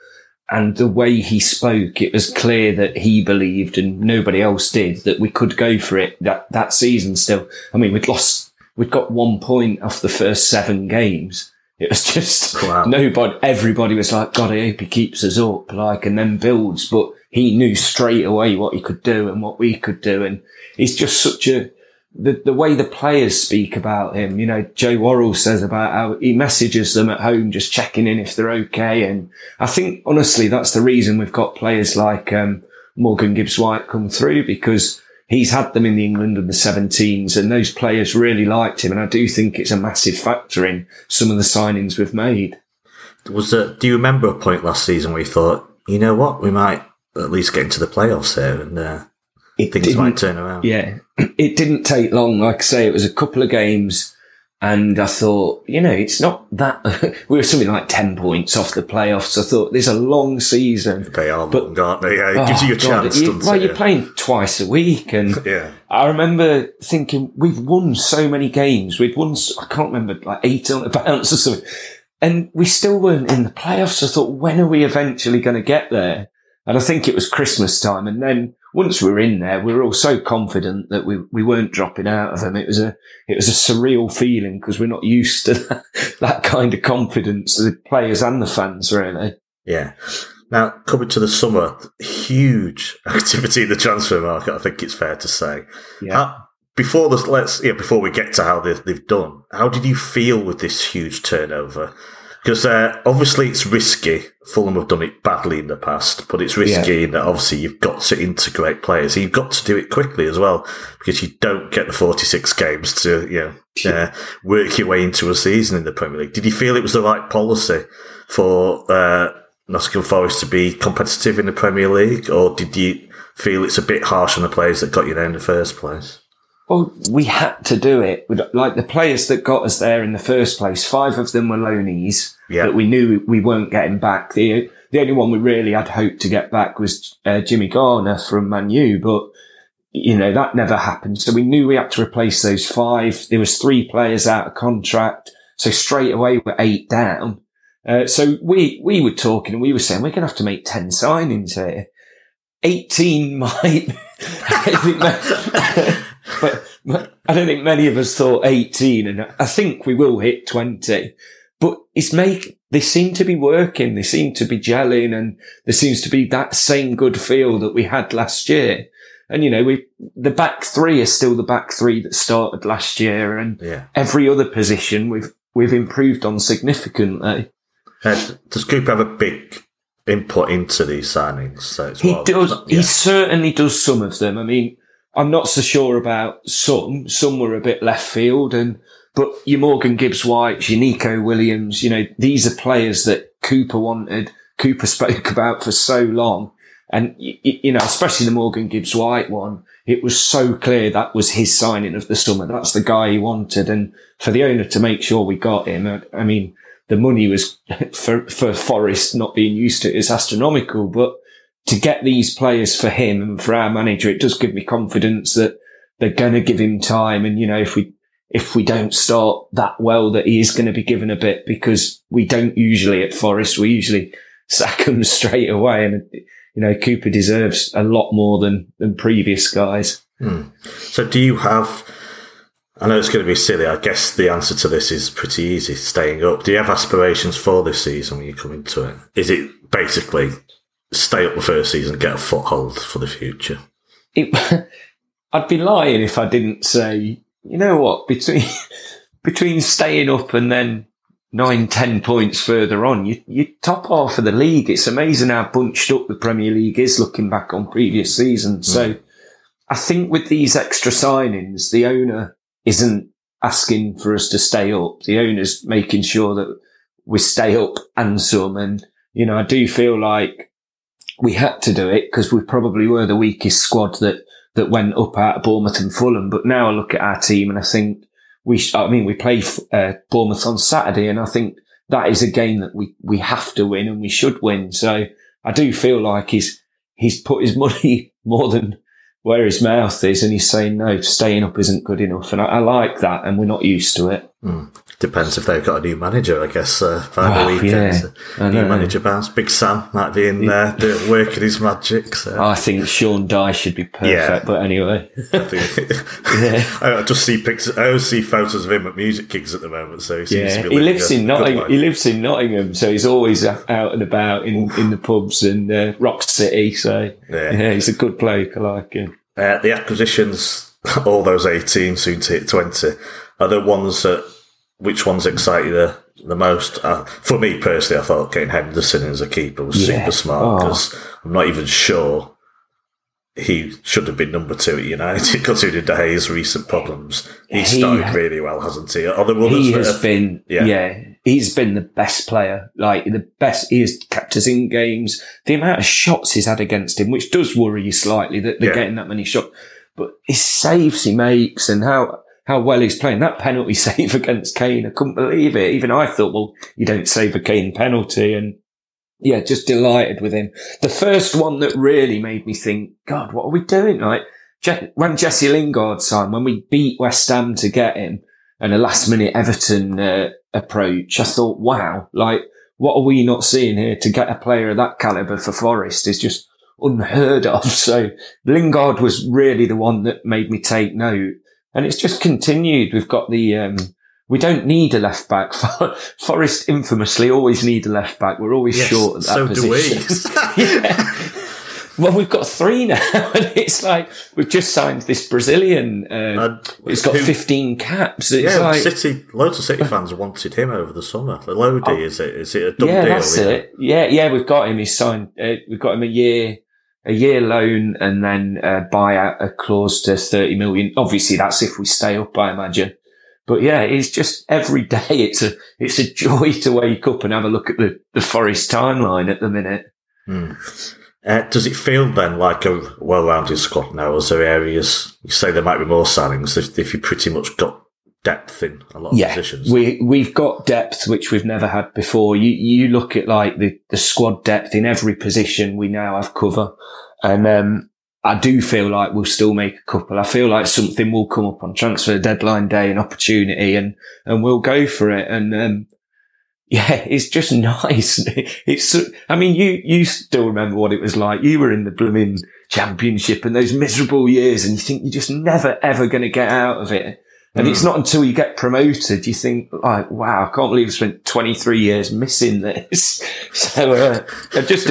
And the way he spoke, it was clear that he believed and nobody else did that we could go for it that, that season still. I mean, we'd lost, we'd got one point off the first seven games. It was (laughs) just Wow. nobody, everybody was like, God, I hope he keeps us up, like, and then builds. But he knew straight away what he could do and what we could do. And he's just such a, the, the way the players speak about him, you know, Joe Worrall says about how he messages them at home, just checking in if they're okay. And I think honestly, that's the reason we've got players like, um, Morgan Gibbs White come through because he's had them in the England and the 17s and those players really liked him. And I do think it's a massive factor in some of the signings we've made. Was there, do you remember a point last season where you thought, you know what, we might at least get into the playoffs here and uh, It things might turn around? Yeah, (clears throat) it didn't take long. Like I say, it was a couple of games, and I thought, you know, it's not that. (laughs) we were something like ten points off the playoffs. I thought there's a long season. They are But- long, aren't they? Yeah, it gives oh, you a Oh, God, chance, you- well, it? you're playing twice a week, and (laughs) Yeah. I remember thinking we've won so many games. We'd won, I can't remember, like eight on the (laughs) bounce or something. And we still weren't in the playoffs. I thought, when are we eventually going to get there? And I think it was Christmas time. And then once we were in there, we were all so confident that we, we weren't dropping out of them. It was a, it was a surreal feeling because we're not used to (laughs) that, that kind of confidence, the players and the fans, really. Yeah. Now, coming to the summer, huge (laughs) activity in the transfer market, I think it's fair to say. Yeah. How, before this, let's yeah, before we get to how they've, they've done, how did you feel with this huge turnover? Because uh, obviously it's risky. Fulham have done it badly in the past, but it's risky in that obviously you've got to integrate players. You've got to do it quickly as well because you don't get the 46 games to you know uh, work your way into a season in the Premier League. Did you feel it was the right policy for uh, Nottingham Forest to be competitive in the Premier League, or did you feel it's a bit harsh on the players that got you there in the first place? Well, we had to do it. Like the players that got us there in the first place, five of them were loanees Yeah. that we knew we weren't getting back. The the only one we really had hoped to get back was uh, Jimmy Garner from Man U, but you know that never happened. So we knew we had to replace those five. There was three players out of contract, so straight away we're eight down. Uh, so we we were talking and we were saying we're going to have to make ten signings here. Eighteen (laughs) might. (laughs) (laughs) I think that- but, I don't think many of us thought 18 and I think we will hit 20, but it's make, they seem to be working. They seem to be gelling and there seems to be that same good feel that we had last year. And you know, we, the back three is still the back three that started last year and Yeah. every other position we've, we've improved on significantly. Uh, does Cooper have a big input into these signings? So it's He well- does. Yeah. He certainly does some of them. I mean, I'm not so sure about some. Some were a bit left field, and but your Morgan Gibbs White, your Neco Williams, you know, these are players that Cooper wanted. Cooper (laughs) spoke about for so long, and you know, especially the Morgan Gibbs White one. It was so clear that was his signing of the summer. That's the guy he wanted, and for the owner to make sure we got him, I, I mean, the money was (laughs) for for Forest not being used to it is astronomical, but to get these players for him and for our manager, it does give me confidence that they're going to give him time. And, you know, if we, if we don't start that well, that he is going to be given a bit because we don't usually at Forest, we usually (laughs) sack him straight away. And, you know, Cooper deserves a lot more than, than previous guys. Hmm. So do you have? I know it's going to be silly. I guess the answer to this is pretty easy. Staying up. Do you have aspirations for this season when you come into it? Is it basically stay up the first season, get a foothold for the future? It, (laughs) I'd be lying if I didn't say, you know what, between, (laughs) between staying up and then nine, ten points further on, you, you top half of the league. It's amazing how bunched up the Premier League is looking back on previous seasons. Mm. So I think with these extra signings, the owner isn't asking for us to stay up. The owner's making sure that we stay up and some. And, you know, I do feel like we had to do it because we probably were the weakest squad that, that went up at Bournemouth and Fulham. But now I look at our team and I think we, I mean, we play uh, Bournemouth on Saturday and I think that is a game that we, we have to win and we should win. So I do feel like he's, he's put his (laughs) money more than where his mouth is and he's saying no, staying up isn't good enough. And I, I like that and we're not used to it. Mm. Depends if they've got a new manager, I guess, uh, by the oh, weekend. Yeah. New manager bounce. Big Sam might be in there uh, working his magic. So. I think Sean Dyche should be perfect, yeah. but anyway. I, (laughs) yeah. I just see pictures, I always see photos of him at music gigs at the moment. So he, yeah. he lives in Nottingham. He lives in Nottingham, so he's always out and about in, in the pubs and uh, Rock City. So yeah. yeah, he's a good bloke. I like him. Uh, the acquisitions, (laughs) all those 18, soon to hit 20, are the ones that which ones excite you the, the most? Uh, for me personally, I thought getting Henderson as a keeper was yeah. super smart because oh. I'm not even sure he should have been number two at United (laughs) considering De Gea's recent problems. He's he, started really well, hasn't he? Are there others he has have, been, yeah. yeah. he's been the best player, like the best. He has kept us in games. The amount of shots he's had against him, which does worry you slightly that they're yeah. getting that many shots, but his saves he makes and how how well he's playing. That penalty (laughs) save against Kane, I couldn't believe it. Even I thought, well, you don't save a Kane penalty. And yeah, just delighted with him. The first one that really made me think, God, what are we doing? Like when Jesse Lingard signed, when we beat West Ham to get him and a last minute Everton uh, approach, I thought, wow, like what are we not seeing here to get a player of that caliber for Forest is just unheard of. (laughs) So Lingard was really the one that made me take note and it's just continued. We've got the, um, we don't need a left back. Forest (laughs) infamously always need a left back. We're always yes, short at that so position. Do we. (laughs) (laughs) yeah. Well, we've got three now, and it's like we've just signed this Brazilian. Uh, it's got who, 15 caps. It's yeah, like, City. Loads of City fans wanted him over the summer. The Lodi, oh, is it? Is it a done yeah, deal? That's it. Yeah, yeah, we've got him. He's signed. Uh, we've got him a year a year loan and then uh, buy out a clause to 30 million. Obviously, that's if we stay up, I imagine. But yeah, it's just every (laughs) day. It's a, it's a joy to wake up and have a look at the, the Forest timeline at the minute. Mm. Uh, does it feel then like a well-rounded squad now? Is there areas you say there might be more signings if, if you pretty much got depth in a lot of yeah, positions. We we've got depth which we've never had before. You you look at like the, the squad depth in every position we now have cover. And um, I do feel like we'll still make a couple. I feel like something will come up on transfer deadline day, an opportunity, and and we'll go for it. And um, (laughs) yeah, it's just nice. (laughs) It's, I mean, you, you still remember what it was like. You were in the blooming championship and those miserable years and you think you're just never, ever going to get out of it. And mm. it's not until you get promoted you think, like, wow, I can't believe I spent 23 years missing this. (laughs) so, uh, just,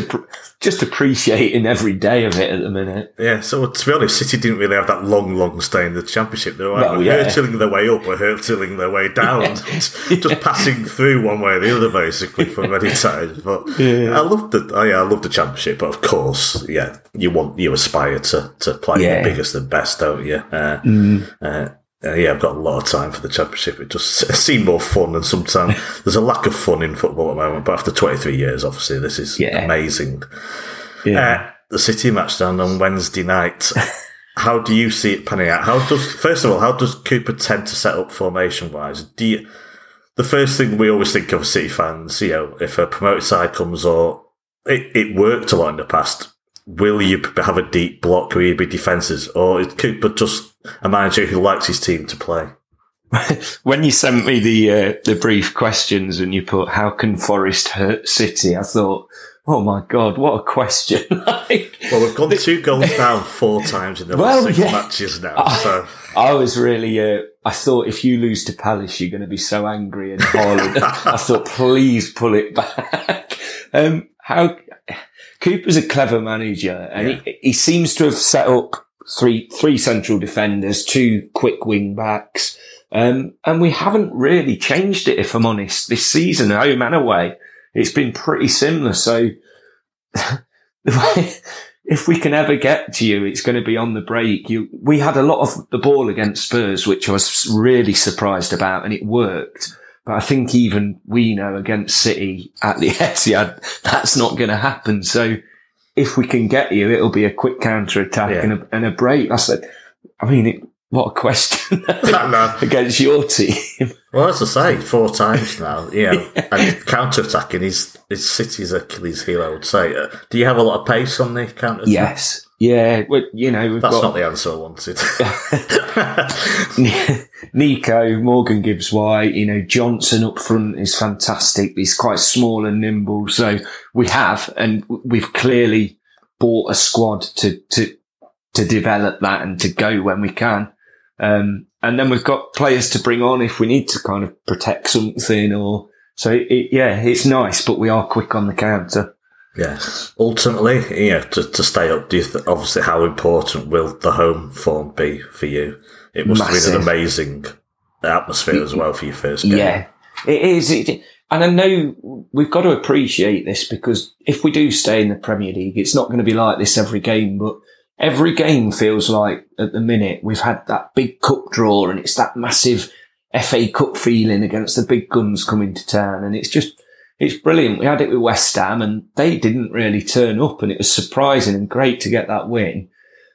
just appreciating every day of it at the minute. Yeah, so to be honest, City didn't really have that long, long stay in the Championship. They were well, yeah. hurtling their way up or hurtling their way down, (laughs) yeah. (laughs) just passing through one way or the other, basically, for many times. But yeah. I love the, oh yeah, I love the Championship. But of course, yeah, you want, you aspire to, to play the biggest and best, don't you? Uh, mm. uh, uh, yeah, I've got a lot of time for the championship. It just (laughs) seems more fun, and sometimes (laughs) there's a lack of fun in football at the moment. But after 23 years, obviously, this is yeah. amazing. Yeah. Uh, the City match down on Wednesday night. (laughs) how do you see it panning out? How does first of all, how does Cooper tend to set up formation wise? Do you, the first thing we always think of City fans, you know, if a promoted side comes or it, it worked a lot in the past will you have a deep block? Will you be defences, or is Cooper just a manager who likes his team to play? (laughs) when you sent me the uh, the brief questions and you put how can Forest hurt City, I thought, oh my god, what a question! (laughs) like, well, we've gone two goals (laughs) down four times in the well, last six yeah. matches now. I, so I was really, uh, I thought if you lose to Palace, you're going to be so angry and Haaland. I thought, please pull it back. Um, how Cooper's a clever manager and yeah. he, he seems to have set up three, three central defenders, two quick wing backs, Um, and we haven't really changed it, if I'm honest, this season, home and away. It's been pretty similar. So (laughs) if we can ever get to you, it's going to be on the break. You, we had a lot of the ball against Spurs, which I was really surprised about, and it worked. But I think even we know against City at the (laughs) Etihad, that's not going to happen. So if we can get you, it'll be a quick counter attack yeah. and, a, and a break. That's like, I mean, it, what a question (laughs) against your team. Well, as I say, four times (laughs) now, yeah. yeah. And counter attacking is, is City's Achilles heel, I would say. Uh, do you have a lot of pace on the counter Yes. Yeah, well, you know, that's got, not the answer I wanted. (laughs) Neco, Morgan Gibbs White, you know, Johnson up front is fantastic. He's quite small and nimble. So we have, and we've clearly bought a squad to, to, to develop that and to go when we can. Um, and then we've got players to bring on if we need to kind of protect something or, so it, yeah, it's nice, but we are quick on the counter. Yeah. Ultimately, yeah, to, to stay up, do you th- obviously how important will the home form be for you? It must Massive. have been an amazing atmosphere as well for your first game. Yeah, it is. It, and I know we've got to appreciate this because if we do stay in the Premier League, it's not going to be like this every game, but every game feels like at the minute we've had that big cup draw and it's that massive FA Cup feeling against the big guns coming to town. And it's just, it's brilliant. We had it with West Ham and they didn't really turn up and it was surprising and great to get that win.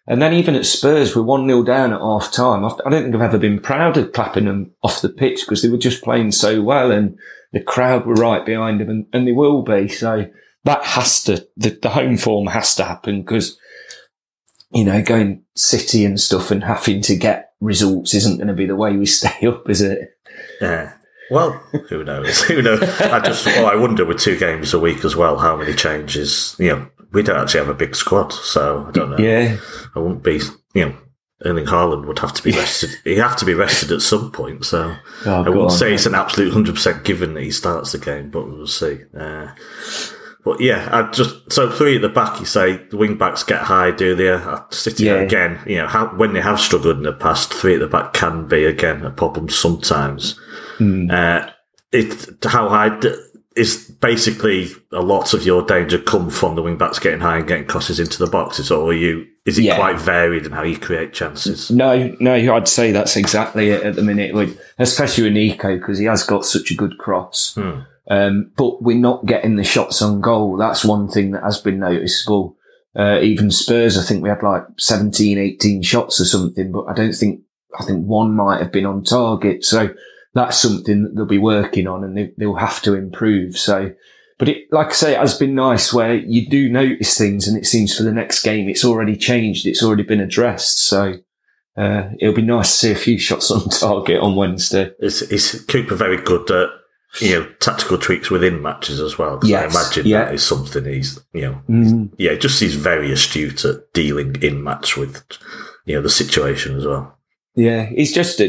And then even at Spurs, we're 1 0 down at half time. I don't think I've ever been proud of clapping them off the pitch because they were just playing so well and the crowd were right behind them and, and they will be. So that has to, the, the home form has to happen because, you know, going city and stuff and having to get results isn't going to be the way we (laughs) stay up, is it? Yeah. Well, (laughs) who knows? (laughs) who knows? I just, well, I wonder with two games a week as well, how many changes. You know, we don't actually have a big squad, so I don't know. Yeah, I wouldn't be. You know, Erling Haaland would have to be rested. He'd have to be rested at some point. So oh, I wouldn't on, say it's an absolute hundred percent given that he starts the game, but we'll see. Uh, but yeah, I just so three at the back. You say the wing backs get high, do they? Uh, City yeah. again. You know how, when they have struggled in the past, three at the back can be again a problem sometimes. Mm. Uh, it how high is basically a lot of your danger come from the wing backs getting high and getting crosses into the boxes, or you is it yeah. quite varied in how you create chances? No, no, I'd say that's exactly it at the minute, with, especially with Neco because he has got such a good cross. Hmm. Um, but we're not getting the shots on goal. That's one thing that has been noticeable. Uh, even Spurs, I think we had like 17, 18 shots or something, but I don't think, I think one might have been on target. So that's something that they'll be working on and they, will have to improve. So, but it, like I say, it has been nice where you do notice things and it seems for the next game, it's already changed. It's already been addressed. So, uh, it'll be nice to see a few shots on (laughs) target on Wednesday. Is, is Cooper very good at, you know, tactical tweaks within matches as well? Yes. I imagine yeah. that is something he's, you know, mm. yeah, just he's very astute at dealing in match with, you know, the situation as well. Yeah, he's just.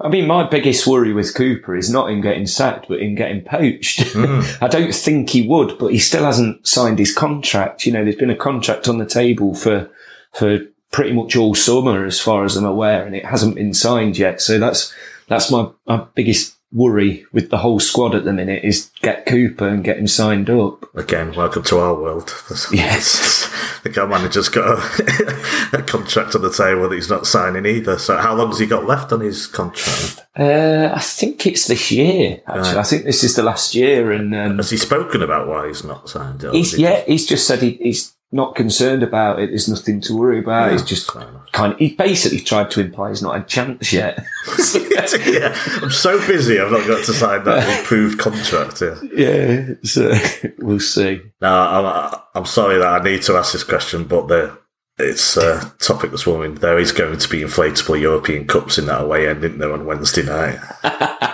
I mean, my biggest worry with Cooper is not him getting sacked, but him getting poached. Mm. (laughs) I don't think he would, but he still hasn't signed his contract. You know, there's been a contract on the table for for pretty much all summer, as far as I'm aware, and it hasn't been signed yet. So that's that's my, my biggest worry with the whole squad at the minute is get Cooper and get him signed up. Again, welcome to our world. Yes. (laughs) the guy manager's got a, (laughs) a, contract on the table that he's not signing either. So how long has he got left on his contract? Uh, I think it's this year, actually. Right. I think this is the last year. And um, Has he spoken about why he's not signed? He's, he yeah, just... he's just said he, he's not concerned about it. There's nothing to worry about. Yeah, he's just kind of, he basically tried to imply he's not had a chance yet. (laughs) yeah, I'm so busy. I've not got to sign that improved contract. Yeah, yeah. So (laughs) we'll see. No, I'm, I'm sorry that I need to ask this question, but the it's a topic this morning. There is going to be inflatable European Cups in that away end, isn't there, on Wednesday night? (laughs)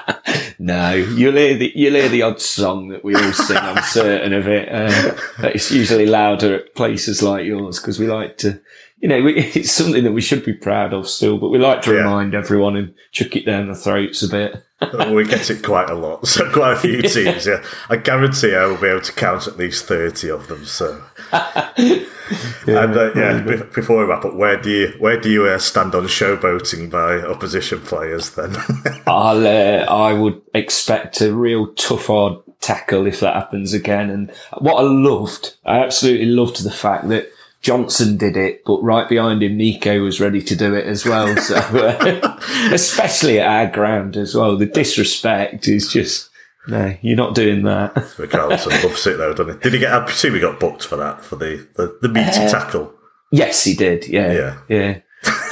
no, you'll hear the you'll hear the odd song that we all sing. I'm certain of it. Uh, it's usually louder at places like yours because we like to, you know, we, (laughs) it's something that we should be proud of still, but we like to yeah. remind everyone and chuck it down the throats a bit. we get it quite a lot. (laughs) So quite a few (laughs) teams. Yeah, I guarantee I will be able to count at least thirty of them. So, yeah, and uh, yeah, b- before we wrap up, where do you where do you uh, stand on showboating by opposition players? Then (laughs) I'll uh, I would expect a real tough hard tackle if that happens again. And what I loved, I absolutely loved the fact that Johnson did it, but right behind him, Neco was ready to do it as well. So, uh, (laughs) especially at our ground as well, the disrespect is just no. You're not doing that. Richarlison loves it though, doesn't he? Did he get? I presume he got booked for that for the the, the meaty uh, tackle. Yes, he did. Yeah, yeah, yeah.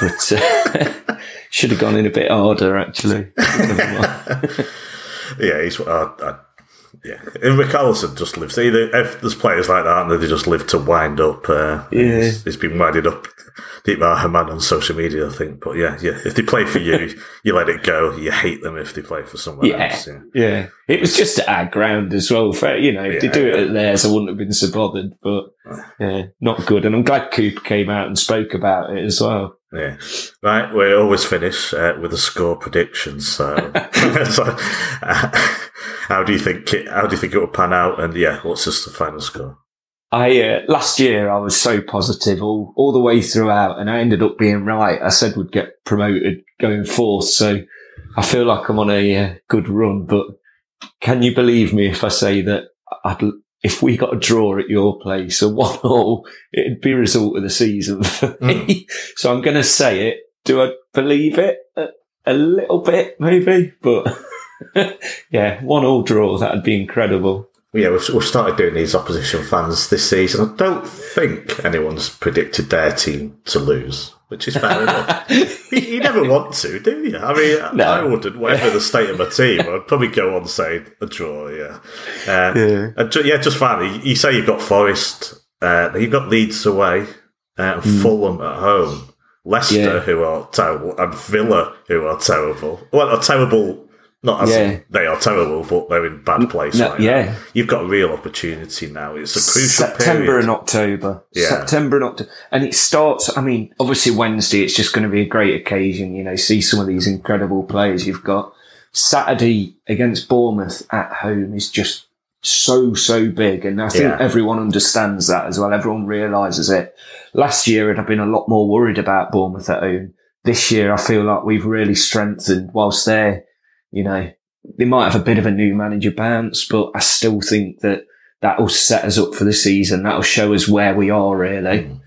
But uh, (laughs) should have gone in a bit harder, actually. (laughs) yeah, he's. Uh, I, yeah, and Richarlison just lives. Either if there's players like that, and they just live to wind up. Uh, yeah, he's, he's been winded up deep by man on social media, I think. But yeah, yeah, if they play for you, (laughs) you let it go. You hate them if they play for someone yeah, else. Yeah. yeah, it was just at our ground as well. For, you know, if yeah, they do it at theirs, I wouldn't have been so bothered. But yeah, not good. And I'm glad Cooper came out and spoke about it as well. Yeah, right. We always finish uh, with a score prediction. So, (laughs) (laughs) so uh, how do you think? It, how do you think it will pan out? And yeah, what's just the final score? I uh, last year I was so positive all all the way throughout, and I ended up being right. I said we'd get promoted going forth, so I feel like I'm on a uh, good run. But can you believe me if I say that I'd, if we got a draw at your place, a one all, it'd be a result of the season for me. Mm. So I'm going to say it. Do I believe it a, a little bit, maybe? But (laughs) yeah, one all draw that'd be incredible yeah, we've, we've started doing these opposition fans this season. I don't think anyone's predicted their team to lose, which is fair enough. (laughs) You, never want to, do you? I mean, no. I wouldn't. Whatever the state of my team, I'd probably go on saying a draw. Yeah, uh, yeah. And ju- yeah, just finally, you say you've got Forest, uh, you've got Leeds away, uh, mm. Fulham at home. Leicester, yeah. who are terrible, and Villa, who are terrible. Well, are terrible not as yeah. they are terrible, but they're in bad place. No, right yeah, now. you've got a real opportunity now. It's a crucial September period. and October. Yeah. September and October, and it starts. I mean, obviously Wednesday. It's just going to be a great occasion. You know, see some of these incredible players you've got. Saturday against Bournemouth at home is just so so big, and I think yeah. everyone understands that as well. Everyone realizes it. Last year, I'd have been a lot more worried about Bournemouth at home. This year, I feel like we've really strengthened. Whilst they're you know, they might have a bit of a new manager bounce, but I still think that that will set us up for the season. That'll show us where we are, really. Mm.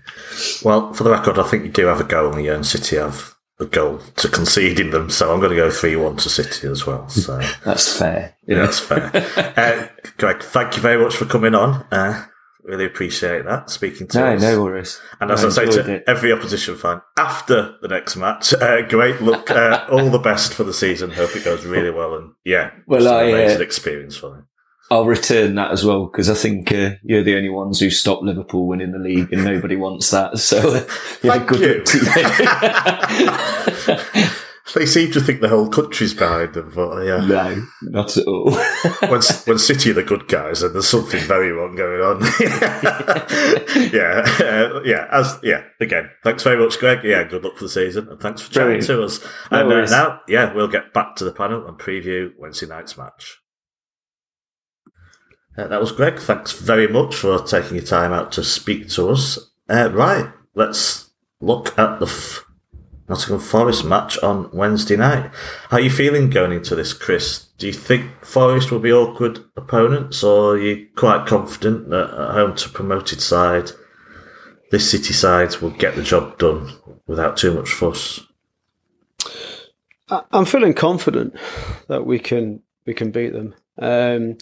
Well, for the record, I think you do have a goal, and and City have a goal to conceding them. So I'm going to go 3 1 to City as well. So (laughs) That's fair. Yeah, that's fair. (laughs) uh, Greg, thank you very much for coming on. Uh, Really appreciate that. Speaking to no, us. no worries. And as I, I say to it. every opposition fan, after the next match, uh, great look, uh, (laughs) all the best for the season. Hope it goes really well. And yeah, well, I, an amazing uh, experience for them. I'll return that as well because I think uh, you're the only ones who stopped Liverpool winning the league, and nobody wants that. So, (laughs) uh, Thank good you. (laughs) They seem to think the whole country's behind them, but yeah. No, not at all. (laughs) when, when City are the good guys, and there's something very wrong going on. (laughs) yeah, uh, yeah, as yeah. Again, thanks very much, Greg. Yeah, good luck for the season, and thanks for chatting to us. No and uh, now, yeah, we'll get back to the panel and preview Wednesday night's match. Uh, that was Greg. Thanks very much for taking your time out to speak to us. Uh, right, let's look at the. F- Nottingham Forest match on Wednesday night. How are you feeling going into this, Chris? Do you think Forest will be awkward opponents, or are you quite confident that at home to promoted side, this City side will get the job done without too much fuss? I'm feeling confident that we can we can beat them. Um,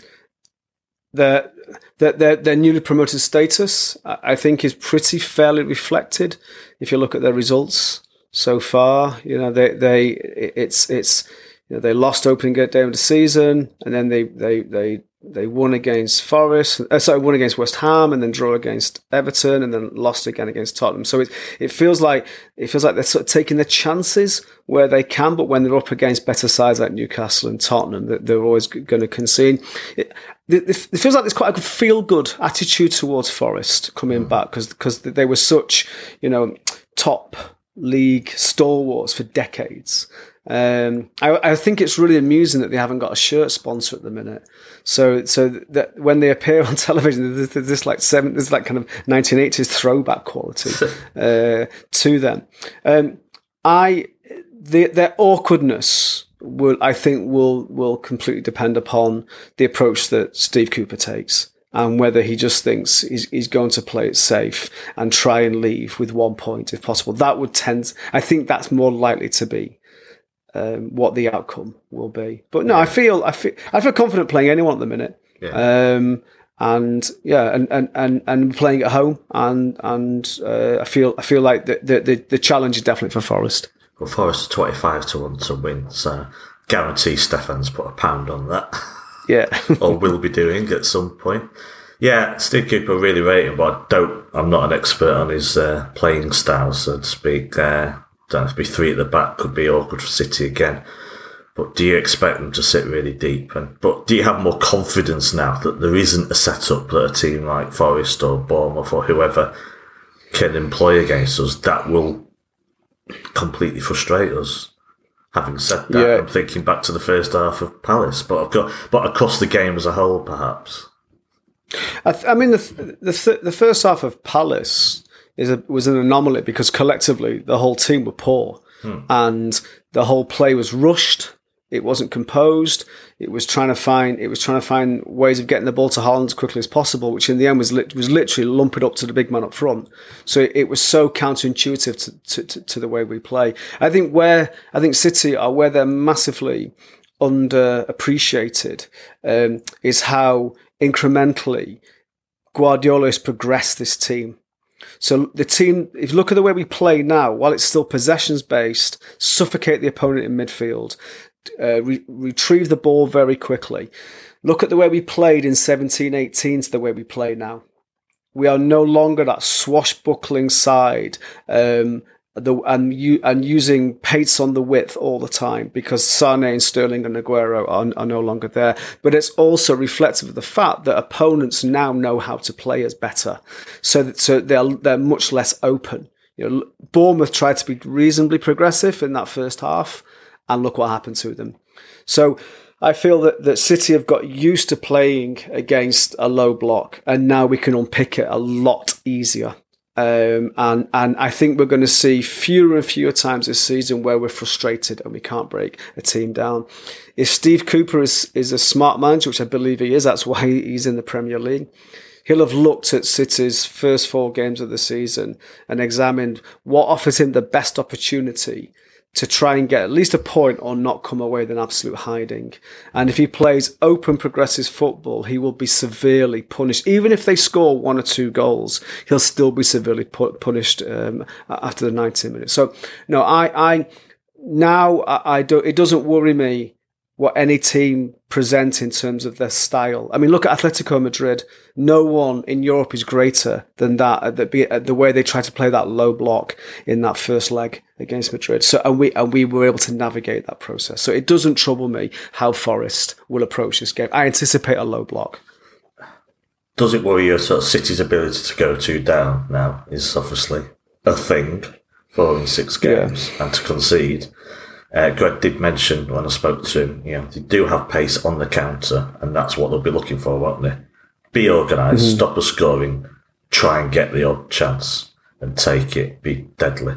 their, their, their, their newly promoted status, I think, is pretty fairly reflected if you look at their results so far. You know, they they it's it's you know they lost opening day of the season, and then they they they they won against Forest, uh, sorry, won against West Ham, and then draw against Everton, and then lost again against Tottenham. So it it feels like it feels like they're sort of taking their chances where they can, but when they're up against better sides like Newcastle and Tottenham, that they're always going to concede. It, it, feels like there's quite a feel good attitude towards Forest coming mm. back because because they were such you know top League stalwarts for decades. Um, I, I, think it's really amusing that they haven't got a shirt sponsor at the minute. So, so that when they appear (laughs) on television, there's, there's this like seven, there's like kind of 1980s throwback quality (laughs) uh, to them. Um, I, the, their awkwardness will, I think, will will completely depend upon the approach that Steve Cooper takes and whether he just thinks he's, he's going to play it safe and try and leave with one point if possible. That would tend, I think that's more likely to be um, what the outcome will be. But no, I feel I feel I feel confident playing anyone at the minute. Yeah. Um, and yeah, and, and, and, and playing at home, and and uh, I feel I feel like the, the, the challenge is definitely for Forest. Well, Forest twenty five to one to win, so guarantee Stefan's put a pound on that. (laughs) Yeah, (laughs) or will (laughs) be doing at some point. Yeah, Steve Cooper really rate him, but I don't. I'm not an expert on his uh, playing style, so to speak. Uh, don't have to be three at the back. Could be awkward for City again. But do you expect them to sit really deep? And but do you have more confidence now that there isn't a setup that a team like Forest or Bournemouth or whoever can employ against us that will completely frustrate us? Having said that, yeah. I'm thinking back to the first half of Palace, but I've got but across the game as a whole, perhaps. I, th- I mean, the the, th- the first half of Palace is a, was an anomaly because collectively the whole team were poor hmm. and the whole play was rushed. It wasn't composed. It was trying to find. It was trying to find ways of getting the ball to Haaland as quickly as possible, which in the end was li- was literally lumped up to the big man up front. So it, it was so counterintuitive to, to, to, to, the way we play. I think where I think City are where they're massively underappreciated um, is how incrementally Guardiola has progressed this team. So the team, if you look at the way we play now, while it's still possessions based, suffocate the opponent in midfield, uh, re- retrieve the ball very quickly. Look at the way we played in 17 18 to the way we play now. We are no longer that swashbuckling side um, the and and using pace on the width all the time because Sane and Sterling and Aguero are, are no longer there. But it's also reflective of the fact that opponents now know how to play us better, so that so they're they're much less open. You know, Bournemouth tried to be reasonably progressive in that first half, and look what happened to them. So. I feel that, that City have got used to playing against a low block, and now we can unpick it a lot easier. Um, and and I think we're going to see fewer and fewer times this season where we're frustrated and we can't break a team down. If Steve Cooper is is a smart manager, which I believe he is, that's why he's in the Premier League. He'll have looked at City's first four games of the season and examined what offers him the best opportunity to try and get at least a point or not come away with an absolute hiding. And if he plays open progressive football, he will be severely punished. Even if they score one or two goals, he'll still be severely pu- punished um, after the 90 minutes. So no, I, I now I, I don't. It doesn't worry me what any team present in terms of their style. I mean, look at Atletico Madrid. No one in Europe is greater than that. Uh, the, uh, the way they tried to play that low block in that first leg against Madrid. So, and we and we were able to navigate that process. So it doesn't trouble me how Forest will approach this game. I anticipate a low block. Does it worry you? Sort of City's ability to go two down now is obviously a thing following six games yeah. and to concede. Uh, Greg did mention when I spoke to him, you know, they do have pace on the counter, and that's what they'll be looking for, won't they? Be organised, mm-hmm. stop the scoring, try and get the odd chance, and take it, be deadly.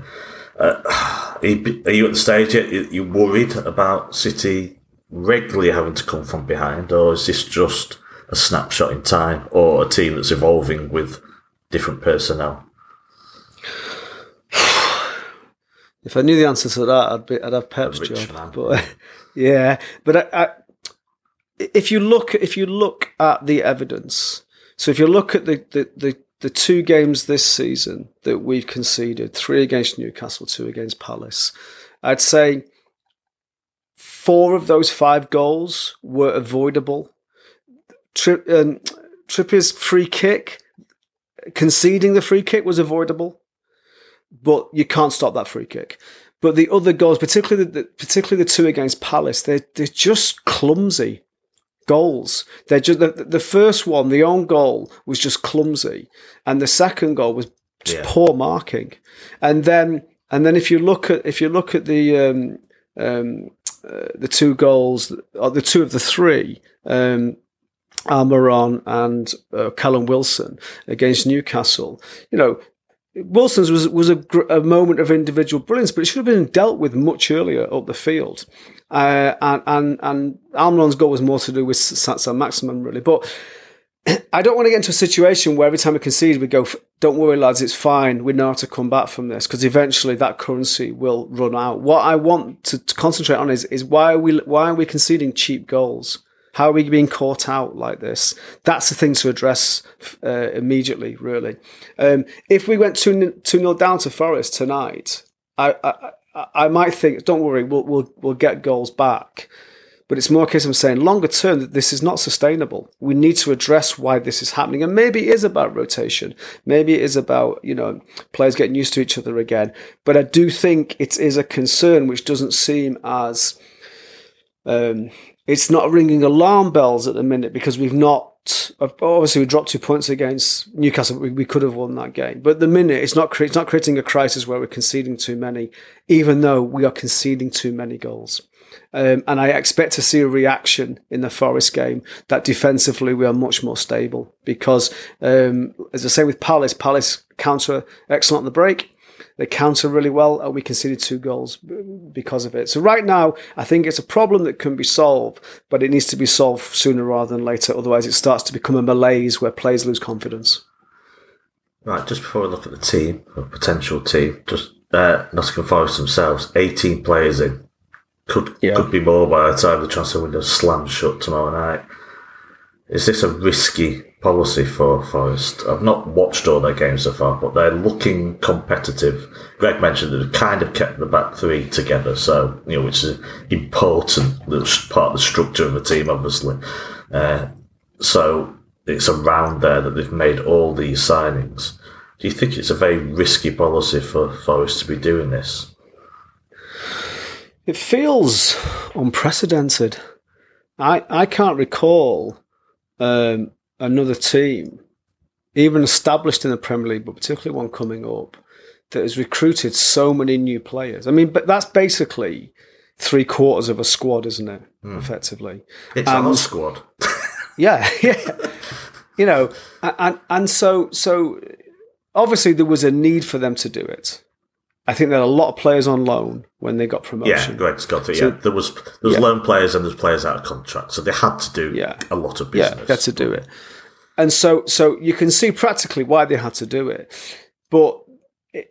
Uh, (sighs) are you at the stage yet? Are you worried about City regularly having to come from behind, or is this just a snapshot in time, or a team that's evolving with different personnel? If I knew the answer to that, I'd be I'd have Pep's job. Man. But (laughs) yeah, but I, I, if you look if you look at the evidence, so if you look at the, the, the, the two games this season that we've conceded, three against Newcastle, two against Palace, I'd say four of those five goals were avoidable. Tri- um, Trippier's free kick, conceding the free kick was avoidable but you can't stop that free kick. But the other goals, particularly the, particularly the two against Palace, they're they're just clumsy goals. They're just the, the first one, the own goal was just clumsy, and the second goal was yeah. poor marking, and then And then if you look at if you look at the um, um, uh, the two goals, or the two of the three, um, Almiron and uh, Callum Wilson against Newcastle, you know, Wilson's was was a, a, moment of individual brilliance, but it should have been dealt with much earlier up the field. Uh, and and and goal was more to do with Saint-Maximin, really. But (clears throat) I don't want to get into a situation where every time we concede, we go, "Don't worry, lads, it's fine. We know how to come back from this," because eventually that currency will run out. What I want to, to concentrate on is is why are we why are we conceding cheap goals? How are we being caught out like this? That's the thing to address uh, immediately, really. Um, if we went 2 0 down to Forest tonight, I, I, I might think, don't worry, we'll, we'll, we'll get goals back. But it's more a case of saying longer term that this is not sustainable. We need to address why this is happening. And maybe it is about rotation. Maybe it is about, you know, players getting used to each other again. But I do think it is a concern which doesn't seem as um, it's not ringing alarm bells at the minute because we've not obviously we dropped two points against Newcastle. We, we could have won that game, but the minute it's not it's not creating a crisis where we're conceding too many, even though we are conceding too many goals. Um, and I expect to see a reaction in the Forest game that defensively we are much more stable because, um, as I say with Palace, Palace counter excellent on the break. They counter really well, and we conceded two goals because of it. So right now, I think it's a problem that can be solved, but it needs to be solved sooner rather than later. Otherwise, it starts to become a malaise where players lose confidence. Right, just before we look at the team, a potential team, just uh, Nottingham Forest themselves, 18 players in. Could yeah. could be more by the time the transfer window slams shut tomorrow night. Is this a risky policy for Forest. I've not watched all their games so far, but they're looking competitive. Greg mentioned that they've kind of kept the back three together, so you know, which is important part of the structure of the team, obviously. Uh, so it's around there that they've made all these signings. Do you think it's a very risky policy for Forest to be doing this? It feels unprecedented. I I can't recall um, another team, even established in the Premier League, but particularly one coming up, that has recruited so many new players. I mean, but that's basically three quarters of a squad, isn't it? Mm. Effectively, it's and, our squad. (laughs) (laughs) yeah, yeah. You know, and and so so obviously there was a need for them to do it. I think there are a lot of players on loan when they got promotion. Yeah, Greg's got. So, yeah, there was there was yeah. loan players and there's players out of contract, so they had to do yeah. a lot of business. Yeah, had to do it, and so so you can see practically why they had to do it, but. It,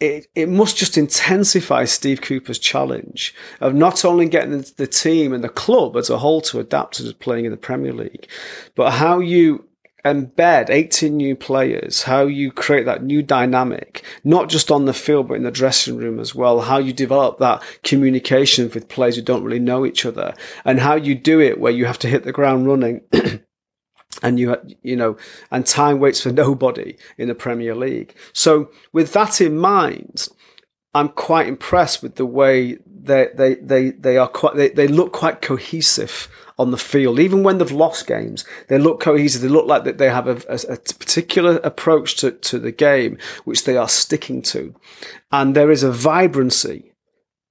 it, it must just intensify Steve Cooper's challenge of not only getting the team and the club as a whole to adapt to playing in the Premier League, but how you embed 18 new players, how you create that new dynamic, not just on the field, but in the dressing room as well, how you develop that communication with players who don't really know each other, and how you do it where you have to hit the ground running. (clears throat) and you you know and time waits for (laughs) nobody in the Premier League. So with that in mind, I'm quite impressed with the way they they they, they are quite they, they look quite cohesive on the field. Even when they've lost games, they look cohesive. They look like that they have a, a, a, particular approach to, to the game, which they are sticking to. And there is a vibrancy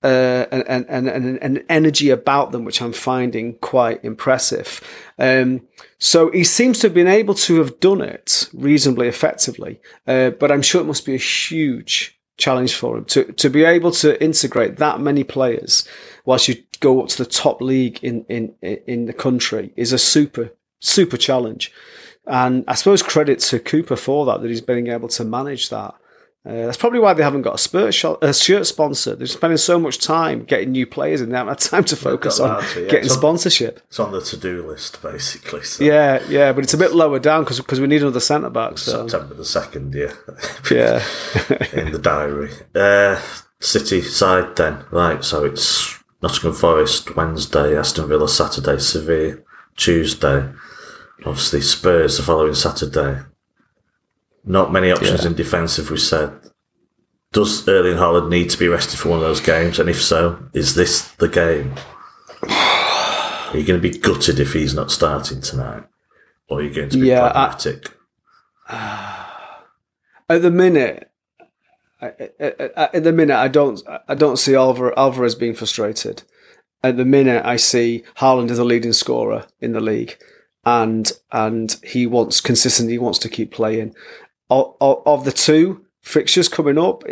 uh, and, and, and, an energy about them, which I'm finding quite impressive. Um, so he seems to have been able to have done it reasonably effectively, uh, but I'm sure it must be a huge challenge for him to, to be able to integrate that many players whilst you go up to the top league in, in, in the country is a super, super challenge. And I suppose credit to Cooper for that, that he's been able to manage that. Uh, that's probably why they haven't got a, shot, a shirt sponsor. They're spending so much time getting new players and they haven't had time to focus on yeah. getting it's on, sponsorship. It's on the to do list, basically. So. Yeah, yeah, but it's a bit lower down because we need another centre back. So. September the 2nd, yeah. (laughs) yeah. (laughs) in the diary. Uh, City side then. Right, so it's Nottingham Forest Wednesday, Aston Villa Saturday, Sevilla Tuesday. Obviously, Spurs the following Saturday. Not many options yeah. in defence, if we said. Does Erling Haaland need to be rested for one of those games? And if so, is this the game? Are you going to be gutted if he's not starting tonight? Or are you going to be yeah, pragmatic? I, at the minute, at the minute, I don't I don't see Alvarez being frustrated. At the minute, I see Haaland as a leading scorer in the league, and and he wants consistently wants to keep playing. Of, of the two fixtures coming up,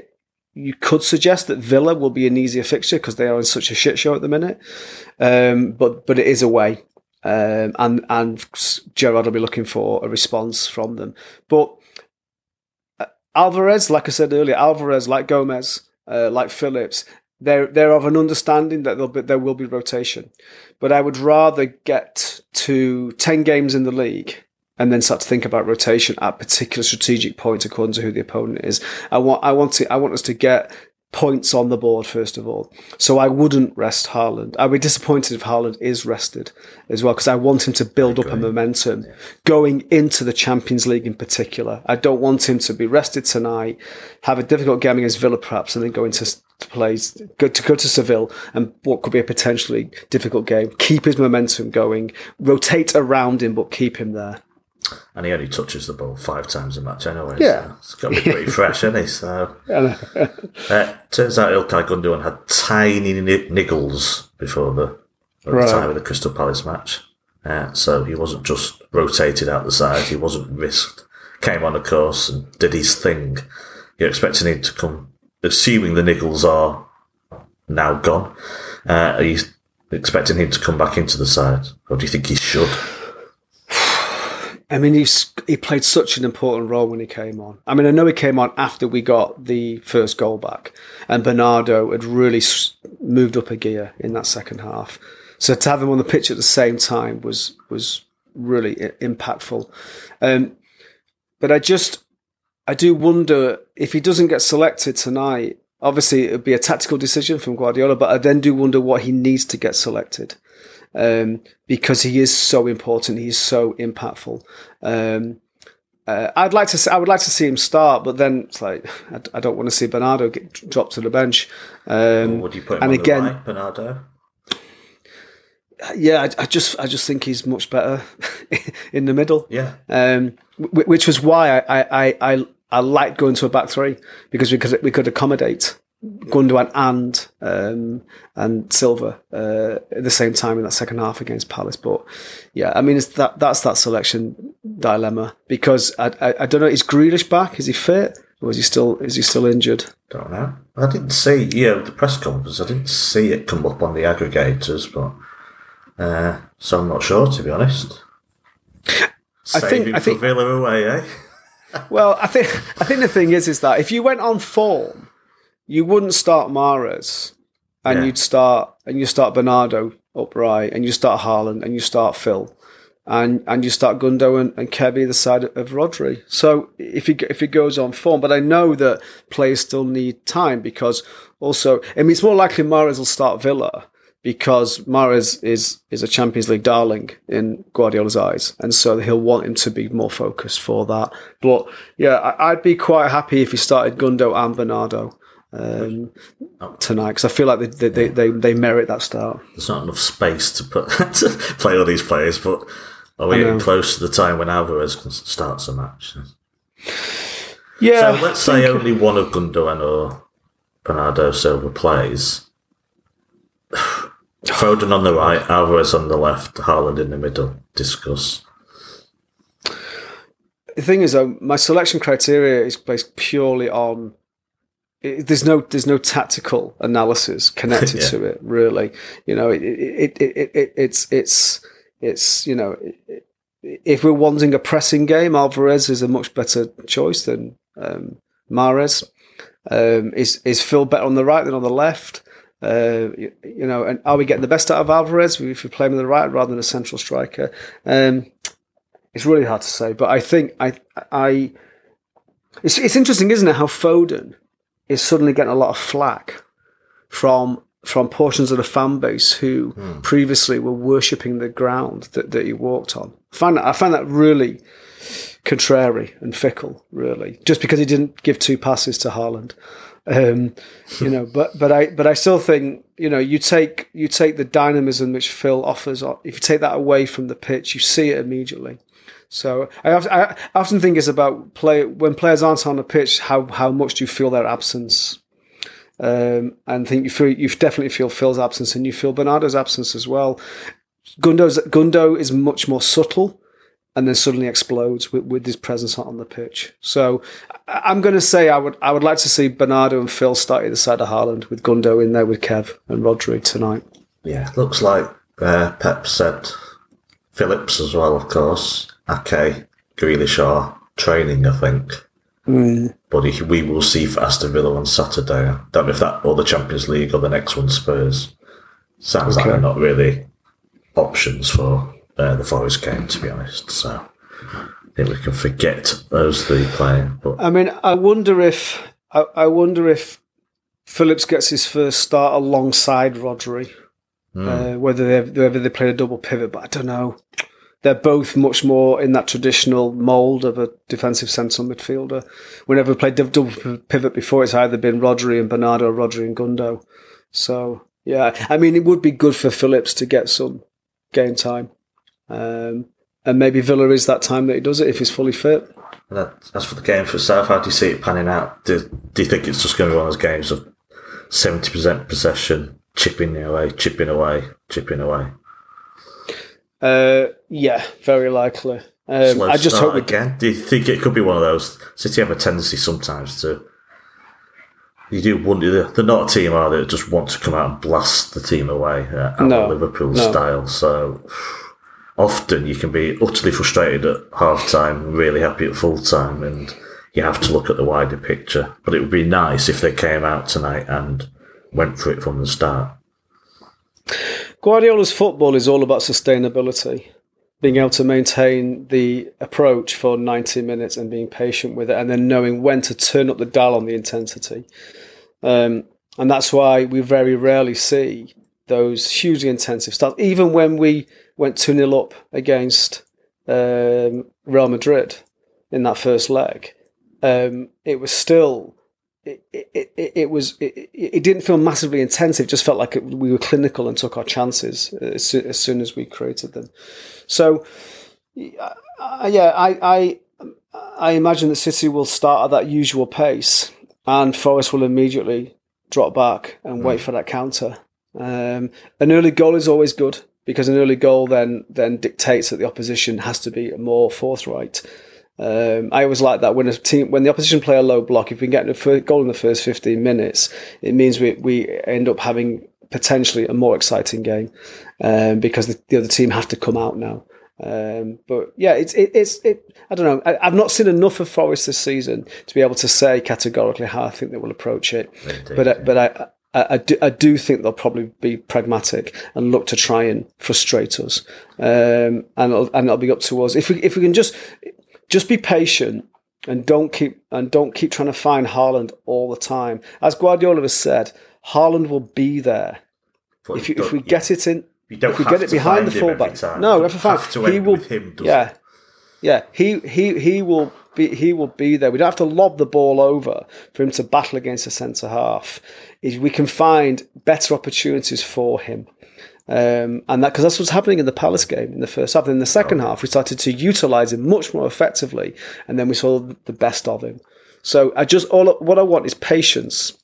you could suggest that Villa will be an easier fixture because they are in such a shit show at the minute. Um, but but it is away, um, and and Gerrard will be looking for a response from them. But Alvarez, like I said earlier, Alvarez, like Gomez, uh, like Phillips, they're they're of an understanding that be, there will be rotation. But I would rather get to ten games in the league and then start to think about rotation at particular strategic points according to who the opponent is. I want I want to I want us to get points on the board first of all. So I wouldn't rest Haaland. I'd be disappointed if Haaland is rested as well because I want him to build up a momentum going into the Champions League in particular. I don't want him to be rested tonight, have a difficult game against Villa perhaps, and then go into plays go to go to Seville and what could be a potentially difficult game. Keep his momentum going, rotate around him, but keep him there and he only touches the ball five times a match anyway. Yeah. So it's got to be pretty fresh, isn't he? So, (laughs) (laughs) uh, turns out Ilkay Gundogan had tiny niggles before the, right. the time of the Crystal Palace match. Uh, so he wasn't just rotated out the side, he wasn't risked. Came on, of course, and did his thing. You're expecting him to come, assuming the niggles are now gone. Uh, are you expecting him to come back into the side, or do you think he should? I mean, he's he played such an important role when he came on. I mean, I know he came on after we got the first goal back, and Bernardo had really moved up a gear in that second half. So to have him on the pitch at the same time was was really impactful. Um, but I just I do wonder if he doesn't get selected tonight. Obviously, it would be a tactical decision from Guardiola, but I then do wonder what he needs to get selected um, because he is so important. He's so impactful. Um, uh, I'd like to. See, I would like to see him start, but then it's like (laughs) I, I don't want to see Bernardo get dropped to the bench. Um, would you put him and again, right, Bernardo? Yeah, I, I, just I just think he's much better (laughs) in the middle. Yeah. Um, which was why I I I, I liked going to a back three because we could we could accommodate Gundogan and um, and Silva uh, at the same time in that second half against Palace. But yeah, I mean, it's that that's that selection dilemma because I, I, I don't know. Is Grealish back? Is he fit? Or is he still is he still injured? Don't know. I didn't see. Yeah, the press conference. I didn't see it come up on the aggregators, but uh, so I'm not sure to be honest. I think I think Villa away, eh? well, I think I think the thing is is that if you went on form you wouldn't start Mahrez and yeah. you'd start and you start Bernardo upright and you start Haaland and you start Phil and and you start Gundo and, and Kebby the side of Rodri. So if he if he goes on form, but I know that players still need time because also I mean it's more likely Mahrez will start Villa because Mahrez is is a Champions League darling in Guardiola's eyes, and so he'll want him to be more focused for that. But yeah, I, would be quite happy if he started Gundo and Bernardo um, tonight because I feel like they they, they they merit that start. There's not enough space to put (laughs) to play all these players, but are we getting close to the time when Alvarez starts a match? Yeah. So let's say only one of Gundogan or Bernardo Silva plays. (sighs) Foden on the right, Alvarez on the left, Haaland in the middle. Discuss. The thing is, though, my selection criteria is based purely on it, there's no there's no tactical analysis connected (laughs) yeah. to it really. You know it, it, it, it, it's it's it's you know if we're wanting a pressing game Alvarez is a much better choice than um, Mahrez. Um, is is Phil better on the right than on the left? Uh, you, you, know and are we getting the best out of Alvarez if we play him on the right rather than a central striker? Um, it's really hard to say but I think I I it's, it's interesting isn't it how Foden is suddenly getting a lot of flack from from portions of the fan base who mm. previously were worshipping the ground that, that he walked on. I find that I find that really contrary and fickle, really, just because he didn't give two passes to Haaland. Um, you know, (laughs) but but I but I still think you know you take you take the dynamism which Phil offers. If you take that away from the pitch, you see it immediately. So I, I, often think it's about play when players aren't on the pitch. How how much do you feel their absence? Um, and think you feel you definitely feel Phil's absence, and you feel Bernardo's absence as well. Gundo's Gundo is much more subtle, and then suddenly explodes with, with his presence on the pitch. So I'm going to say I would I would like to see Bernardo and Phil start either side of Haaland with Gundo in there with Kev and Rodri tonight. Yeah, looks like uh, Pep said Phillips as well, of course. Ake, Grealish are training, I think. Mm. But he, we will see for Aston Villa on Saturday. I don't know if that or the Champions League or the next one Spurs. Sounds like they're not really options for uh, the Forest game, to be honest. So I think we can forget those three playing. But I mean, I wonder if I, I wonder if Phillips gets his first start alongside Rodri. Uh, whether they whether they play a double pivot, but I don't know. They're both much more in that traditional mould of a defensive central midfielder. Whenever we played double pivot before, it's either been Rodri and Bernardo, Rodri and Gundo. So yeah, I mean, it would be good for Phillips to get some game time, um, and maybe Villa is that time that he does it if he's fully fit. as for the game for South, how do you see it panning out? Do, do you think it's just going to be one of those games of 70% possession, chipping away, chipping away, chipping away? Uh, yeah, very likely. Um, I just hope we again. Do you think it could be one of those? City have a tendency sometimes to. You do wonder they're- not a team, are they? That just want to come out and blast the team away uh, at No, Liverpool no. style. So often you can be utterly frustrated at half time, really happy at full time, and you have to look at the wider picture. But it would be nice if they came out tonight and went for it from the start. Guardiola's football is all about sustainability, being able to maintain the approach for 90 minutes and being patient with it, and then knowing when to turn up the dial on the intensity. Um, and that's why we very rarely see those hugely intensive starts, even when we went 2 0 up against um, Real Madrid in that first leg. Um, it was still it, it, it, it was it, it didn't feel massively intensive. It just felt like it, we were clinical and took our chances as, soo- as soon as we created them. So, uh, yeah, I, I I imagine that City will start at that usual pace, and Forest will immediately drop back and wait for that counter. Um, an early goal is always good because an early goal then then dictates that the opposition has to be more forthright. Um, I always like that when a team, when the opposition play a low block, if we get a goal in the first 15 minutes, it means we, we end up having potentially a more exciting game um, because the, the other team have to come out now. Um, but yeah, it's it, it's it. I don't know. I, I've not seen enough of Forest this season to be able to say categorically how I think they will approach it. Indeed, but I- but I. I, I, do, I do think they'll probably be pragmatic and look to try and frustrate us, um, and it'll, and it'll be up to us if we if we can just just be patient and don't keep and don't keep trying to find Haaland all the time. As Guardiola has said, Haaland will be there But if you, if we get it in. if we have get it behind the fullback, no, every time have to he will. him, yeah, it? yeah, he he he will be he will be there. We don't have to lob the ball over for him to battle against a centre half. We can find better opportunities for him. Um, and that because that's what's happening in the Palace game in the first half. Then in the second half, we started to utilise him much more effectively, and then we saw the best of him. So I just all what I want is patience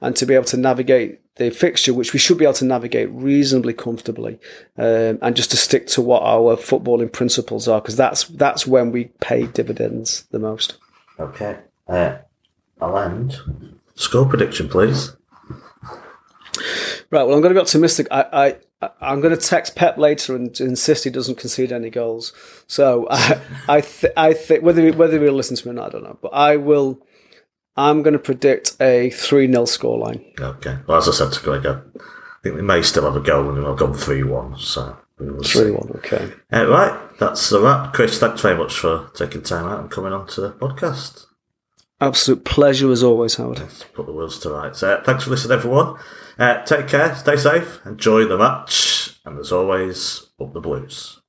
and to be able to navigate the fixture, which we should be able to navigate reasonably comfortably, um, and just to stick to what our footballing principles are, because that's that's when we pay dividends the most. Okay. Uh, I'll end. Score prediction, please. Right. Well, I'm going to be optimistic. I, I I'm going to text Pep later and insist he doesn't concede any goals. So I I, th- I think whether he, whether he'll listen to me or not, I don't know. But I will. I'm going to predict a three 0 scoreline. Okay. Well, as I said to Greg, I think we may still have a goal and I've gone 3 1. So we will see. Three one. Okay. Uh, right. That's the wrap. Chris, thanks very much for taking time out and coming on to the podcast. Absolute pleasure as always, Howard. Let's put the wheels to rights. Uh, thanks for listening, everyone. Uh, take care, stay safe, enjoy the match, and as always, up the blues.